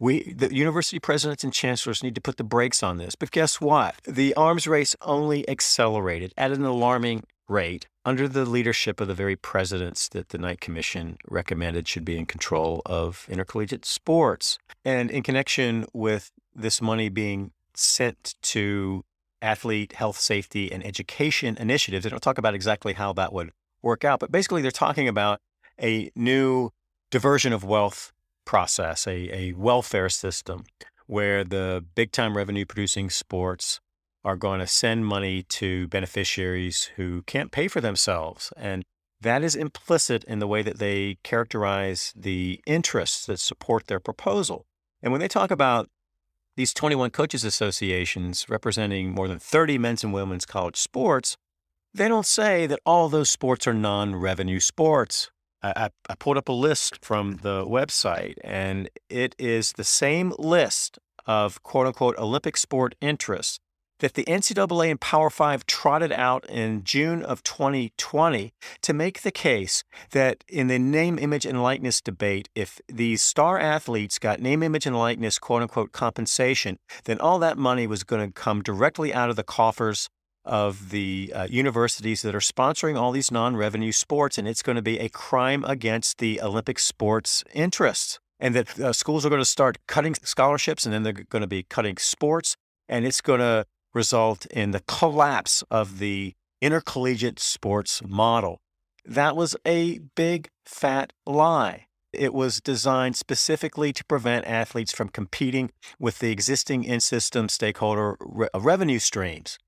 We, the university presidents and chancellors, need to put the brakes on this. But guess what? The arms race only accelerated at an alarming rate under the leadership of the very presidents that the Knight Commission recommended should be in control of intercollegiate sports. And in connection with this money being sent to athlete health, safety, and education initiatives, they don't talk about exactly how that would work out, but basically they're talking about a new diversion of wealth process, a, a welfare system where the big time revenue producing sports are going to send money to beneficiaries who can't pay for themselves. And that is implicit in the way that they characterize the interests that support their proposal. And when they talk about these 21 coaches associations representing more than 30 men's and women's college sports, they don't say that all those sports are non revenue sports. I, I, pulled up a list from the website, and it is the same list of quote unquote Olympic sport interests that the NCAA and Power Five trotted out in June of 2020 to make the case that in the name, image, and likeness debate, if these star athletes got name, image, and likeness, quote unquote, compensation, then all that money was going to come directly out of the coffers of the uh, universities that are sponsoring all these non revenue sports, and it's going to be a crime against the Olympic sports interests. And that uh, schools are going to start cutting scholarships, and then they're going to be cutting sports, and it's going to result in the collapse of the intercollegiate sports model. That was a big, fat lie. It was designed specifically to prevent athletes from competing with the existing in system stakeholder re- uh, revenue streams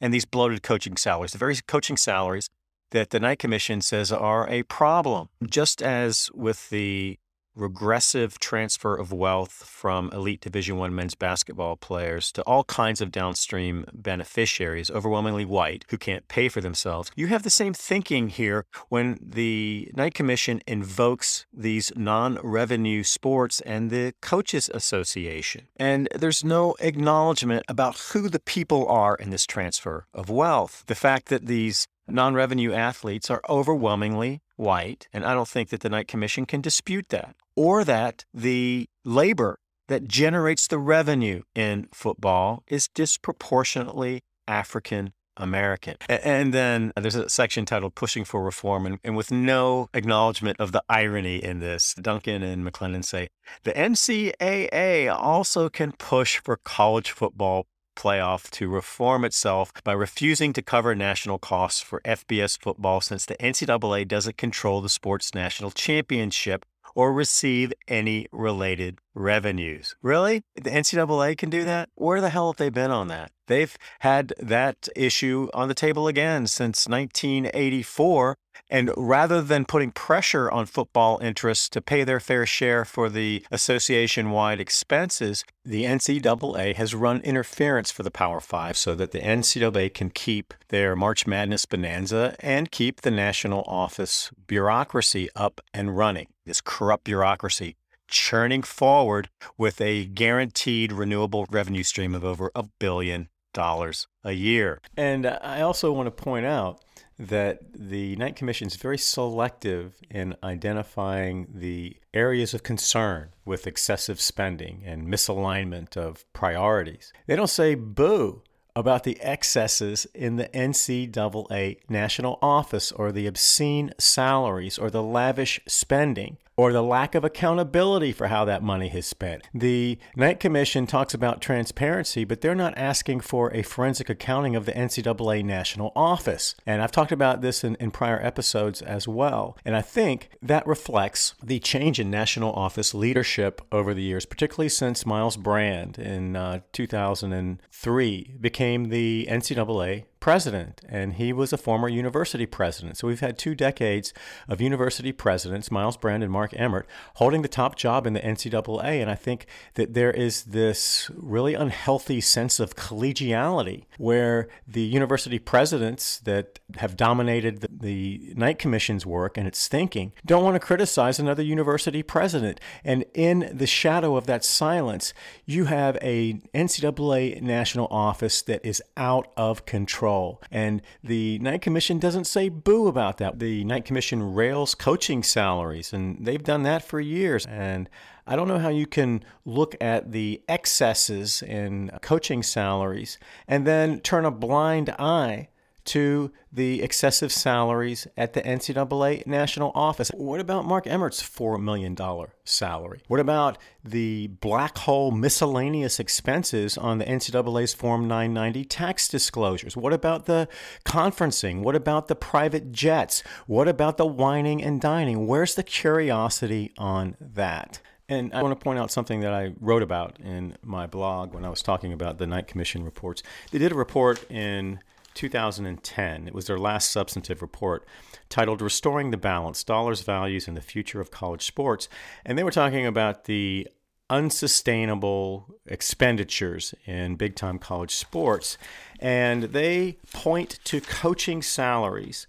and these bloated coaching salaries, the very coaching salaries that the Knight Commission says are a problem. Just as with the regressive transfer of wealth from elite division 1 men's basketball players to all kinds of downstream beneficiaries overwhelmingly white who can't pay for themselves. You have the same thinking here when the Knight Commission invokes these non-revenue sports and the coaches association. And there's no acknowledgement about who the people are in this transfer of wealth. The fact that these non revenue athletes are overwhelmingly white, and I don't think that the Knight Commission can dispute that, or that the labor that generates the revenue in football is disproportionately African American. And then there's a section titled Pushing for Reform, and, and, with no acknowledgement of the irony in this, Duncan and McClendon say the NCAA also can push for college football playoff to reform itself by refusing to cover national costs for FBS football since the NCAA doesn't control the sport's national championship or receive any related revenues. Really? The NCAA can do that? Where the hell have they been on that? They've had that issue on the table again since 1984. And rather than putting pressure on football interests to pay their fair share for the association wide expenses, the NCAA has run interference for the Power Five so that the NCAA can keep their March Madness bonanza and keep the national office bureaucracy up and running. This corrupt bureaucracy churning forward with a guaranteed renewable revenue stream of over a billion dollars a year. And I also want to point out that the Knight Commission is very selective in identifying the areas of concern with excessive spending and misalignment of priorities. They don't say boo about the excesses in the NCAA national office or the obscene salaries or the lavish spending or the lack of accountability for how that money is spent. The Knight Commission talks about transparency, but they're not asking for a forensic accounting of the NCAA national office. And I've talked about this in, in prior episodes as well. And I think that reflects the change in national office leadership over the years, particularly since Myles Brand in uh, 2003 became the NCAA president, and he was a former university president. So we've had two decades of university presidents, Myles Brand and Mark Emmert, holding the top job in the NCAA. And I think that there is this really unhealthy sense of collegiality where the university presidents that have dominated the, the Knight Commission's work and its thinking don't want to criticize another university president. And in the shadow of that silence, you have a NCAA national office that is out of control And the Knight Commission doesn't say boo about that. The Knight Commission rails coaching salaries, and they've done that for years. And I don't know how you can look at the excesses in coaching salaries and then turn a blind eye to the excessive salaries at the NCAA national office. What about Mark Emmert's $4 million salary? What about the black hole miscellaneous expenses on the NCAA's Form 990 tax disclosures? What about the conferencing? What about the private jets? What about the wining and dining? Where's the curiosity on that? And I want to point out something that I wrote about in my blog when I was talking about the Knight Commission reports. They did a report in 2010. It was their last substantive report titled Restoring the Balance Dollars, Values, and the Future of College Sports. And they were talking about the unsustainable expenditures in big time college sports. And they point to coaching salaries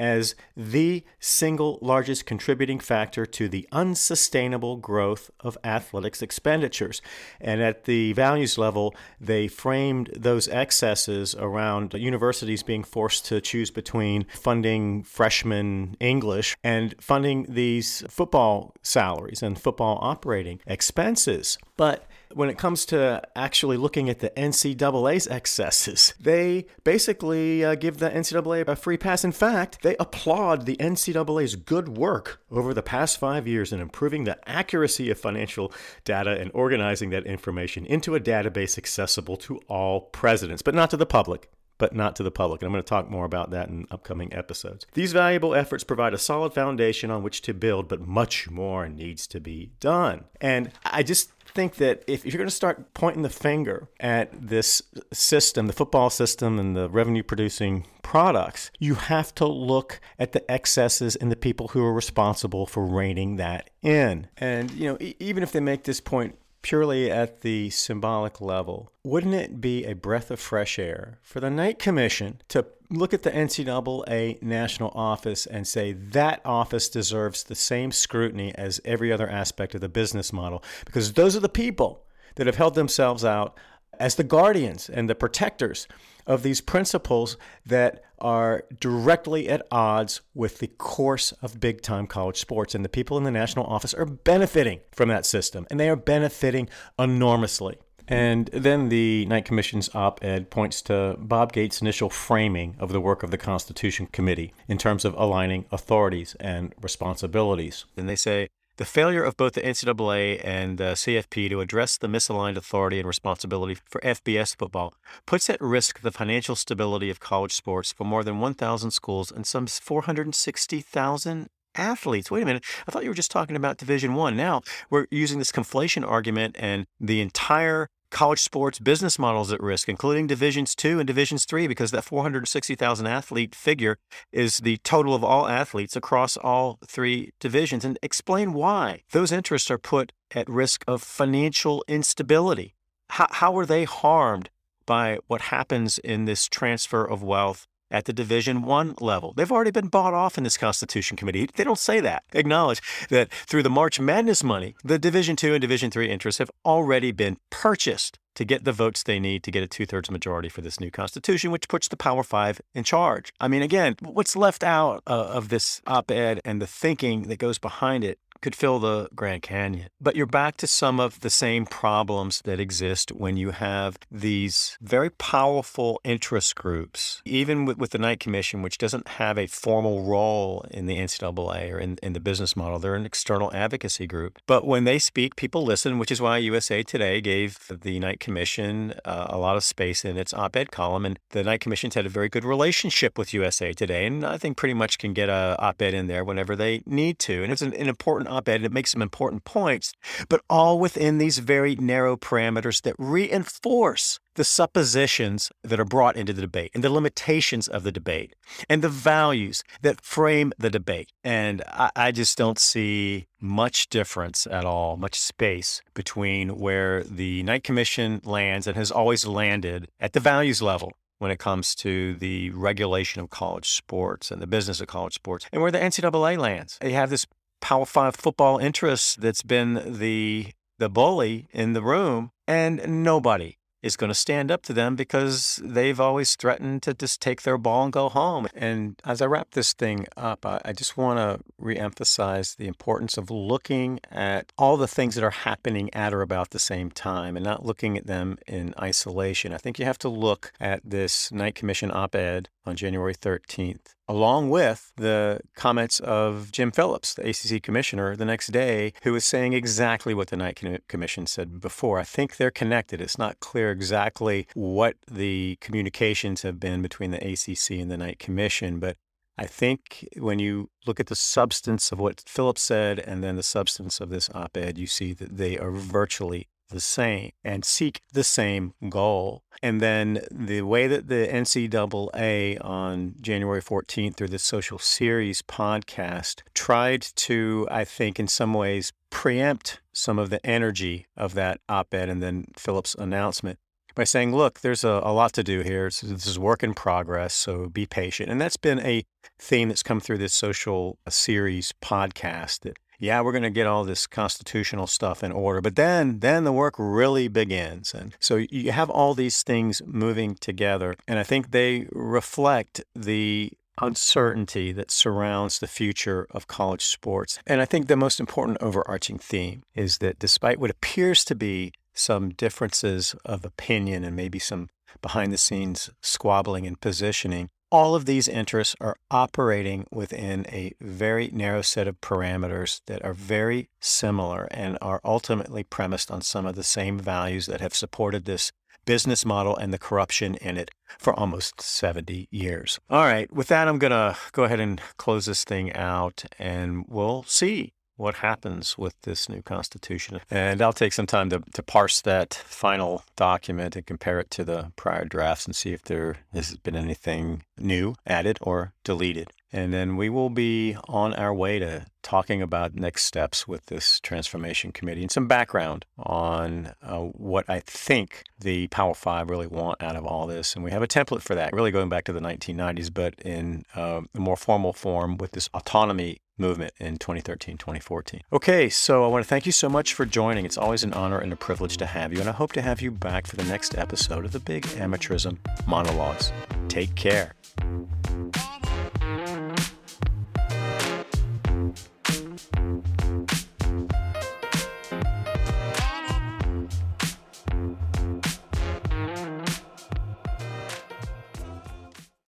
as the single largest contributing factor to the unsustainable growth of athletics expenditures. And at the values level, they framed those excesses around universities being forced to choose between funding freshman English and funding these football salaries and football operating expenses. But when it comes to actually looking at the NCAA's excesses, they basically uh, give the NCAA a free pass. In fact, they applaud the NCAA's good work over the past five years in improving the accuracy of financial data and organizing that information into a database accessible to all presidents, but not to the public but not to the public. And I'm going to talk more about that in upcoming episodes. These valuable efforts provide a solid foundation on which to build, but much more needs to be done. And I just think that if you're going to start pointing the finger at this system, the football system and the revenue producing products, you have to look at the excesses and the people who are responsible for reining that in. And, you know, even if they make this point purely at the symbolic level, wouldn't it be a breath of fresh air for the Knight Commission to look at the NCAA national office and say that office deserves the same scrutiny as every other aspect of the business model? Because those are the people that have held themselves out as the guardians and the protectors of these principles that are directly at odds with the course of big time college sports. And the people in the national office are benefiting from that system, and they are benefiting enormously. And then the Knight Commission's op ed points to Bob Gates' initial framing of the work of the Constitution Committee in terms of aligning authorities and responsibilities. And they say the failure of both the NCAA and the CFP to address the misaligned authority and responsibility for FBS football puts at risk the financial stability of college sports for more than 1,000 schools and some 460,000 athletes. Wait a minute. I thought you were just talking about Division 1. Now, we're using this conflation argument and the entire college sports business models at risk, including Divisions 2 and Divisions 3, because that 460,000 athlete figure is the total of all athletes across all three divisions. And explain why those interests are put at risk of financial instability. How, how are they harmed by what happens in this transfer of wealth at the Division One level. They've already been bought off in this Constitution Committee. They don't say that. Acknowledge that through the March Madness money, the Division Two and Division Three interests have already been purchased to get the votes they need to get a two thirds majority for this new Constitution, which puts the Power Five in charge. I mean, again, what's left out uh, of this op ed and the thinking that goes behind it could fill the Grand Canyon. But you're back to some of the same problems that exist when you have these very powerful interest groups, even with, with the Knight Commission, which doesn't have a formal role in the NCAA or in, in the business model. They're an external advocacy group. But when they speak, people listen, which is why USA Today gave the Knight Commission uh, a lot of space in its op ed column. And the Knight Commission's had a very good relationship with USA Today. And I think pretty much can get a op ed in there whenever they need to. And it's an, an important op ed. It makes some important points, but all within these very narrow parameters that reinforce the suppositions that are brought into the debate and the limitations of the debate and the values that frame the debate. And I, I, just don't see much difference at all, much space between where the Knight Commission lands and has always landed at the values level when it comes to the regulation of college sports and the business of college sports and where the NCAA lands. They have this Power Five football interest that's been the the bully in the room, and nobody is going to stand up to them because they've always threatened to just take their ball and go home. And as I wrap this thing up, I, I just want to reemphasize the importance of looking at all the things that are happening at or about the same time and not looking at them in isolation. I think you have to look at this Knight Commission op ed on January 13th along with the comments of Jim Phillips, the ACC commissioner, the next day, who was saying exactly what the Knight Commission said before. I think they're connected. It's not clear exactly what the communications have been between the ACC and the Knight Commission, but I think when you look at the substance of what Phillips said and then the substance of this op ed, you see that they are virtually the same and seek the same goal. And then the way that the NCAA on January 14th through the Social Series podcast tried to, I think, in some ways preempt some of the energy of that op ed and then Phillips' announcement by saying, look, there's a, a lot to do here. this is work in progress, so be patient. And that's been a theme that's come through this social series podcast that yeah, we're going to get all this constitutional stuff in order, but then then the work really begins. And so you have all these things moving together, and I think they reflect the uncertainty that surrounds the future of college sports. And I think the most important overarching theme is that despite what appears to be some differences of opinion and maybe some behind the scenes squabbling and positioning, all of these interests are operating within a very narrow set of parameters that are very similar and are ultimately premised on some of the same values that have supported this business model and the corruption in it for almost 70 years. All right, with that, I'm going to go ahead and close this thing out and we'll see what happens with this new constitution. And I'll take some time to, to parse that final document and compare it to the prior drafts and see if there has been anything new added or deleted. And then we will be on our way to talking about next steps with this transformation committee and some background on uh, what I think the Power Five really want out of all this. And we have a template for that, really going back to the 1990s, but in uh, a more formal form with this autonomy movement in 2013, 2014. Okay, so I want to thank you so much for joining. It's always an honor and a privilege to have you, and I hope to have you back for the next episode of the Big Amateurism Monologues. Take care.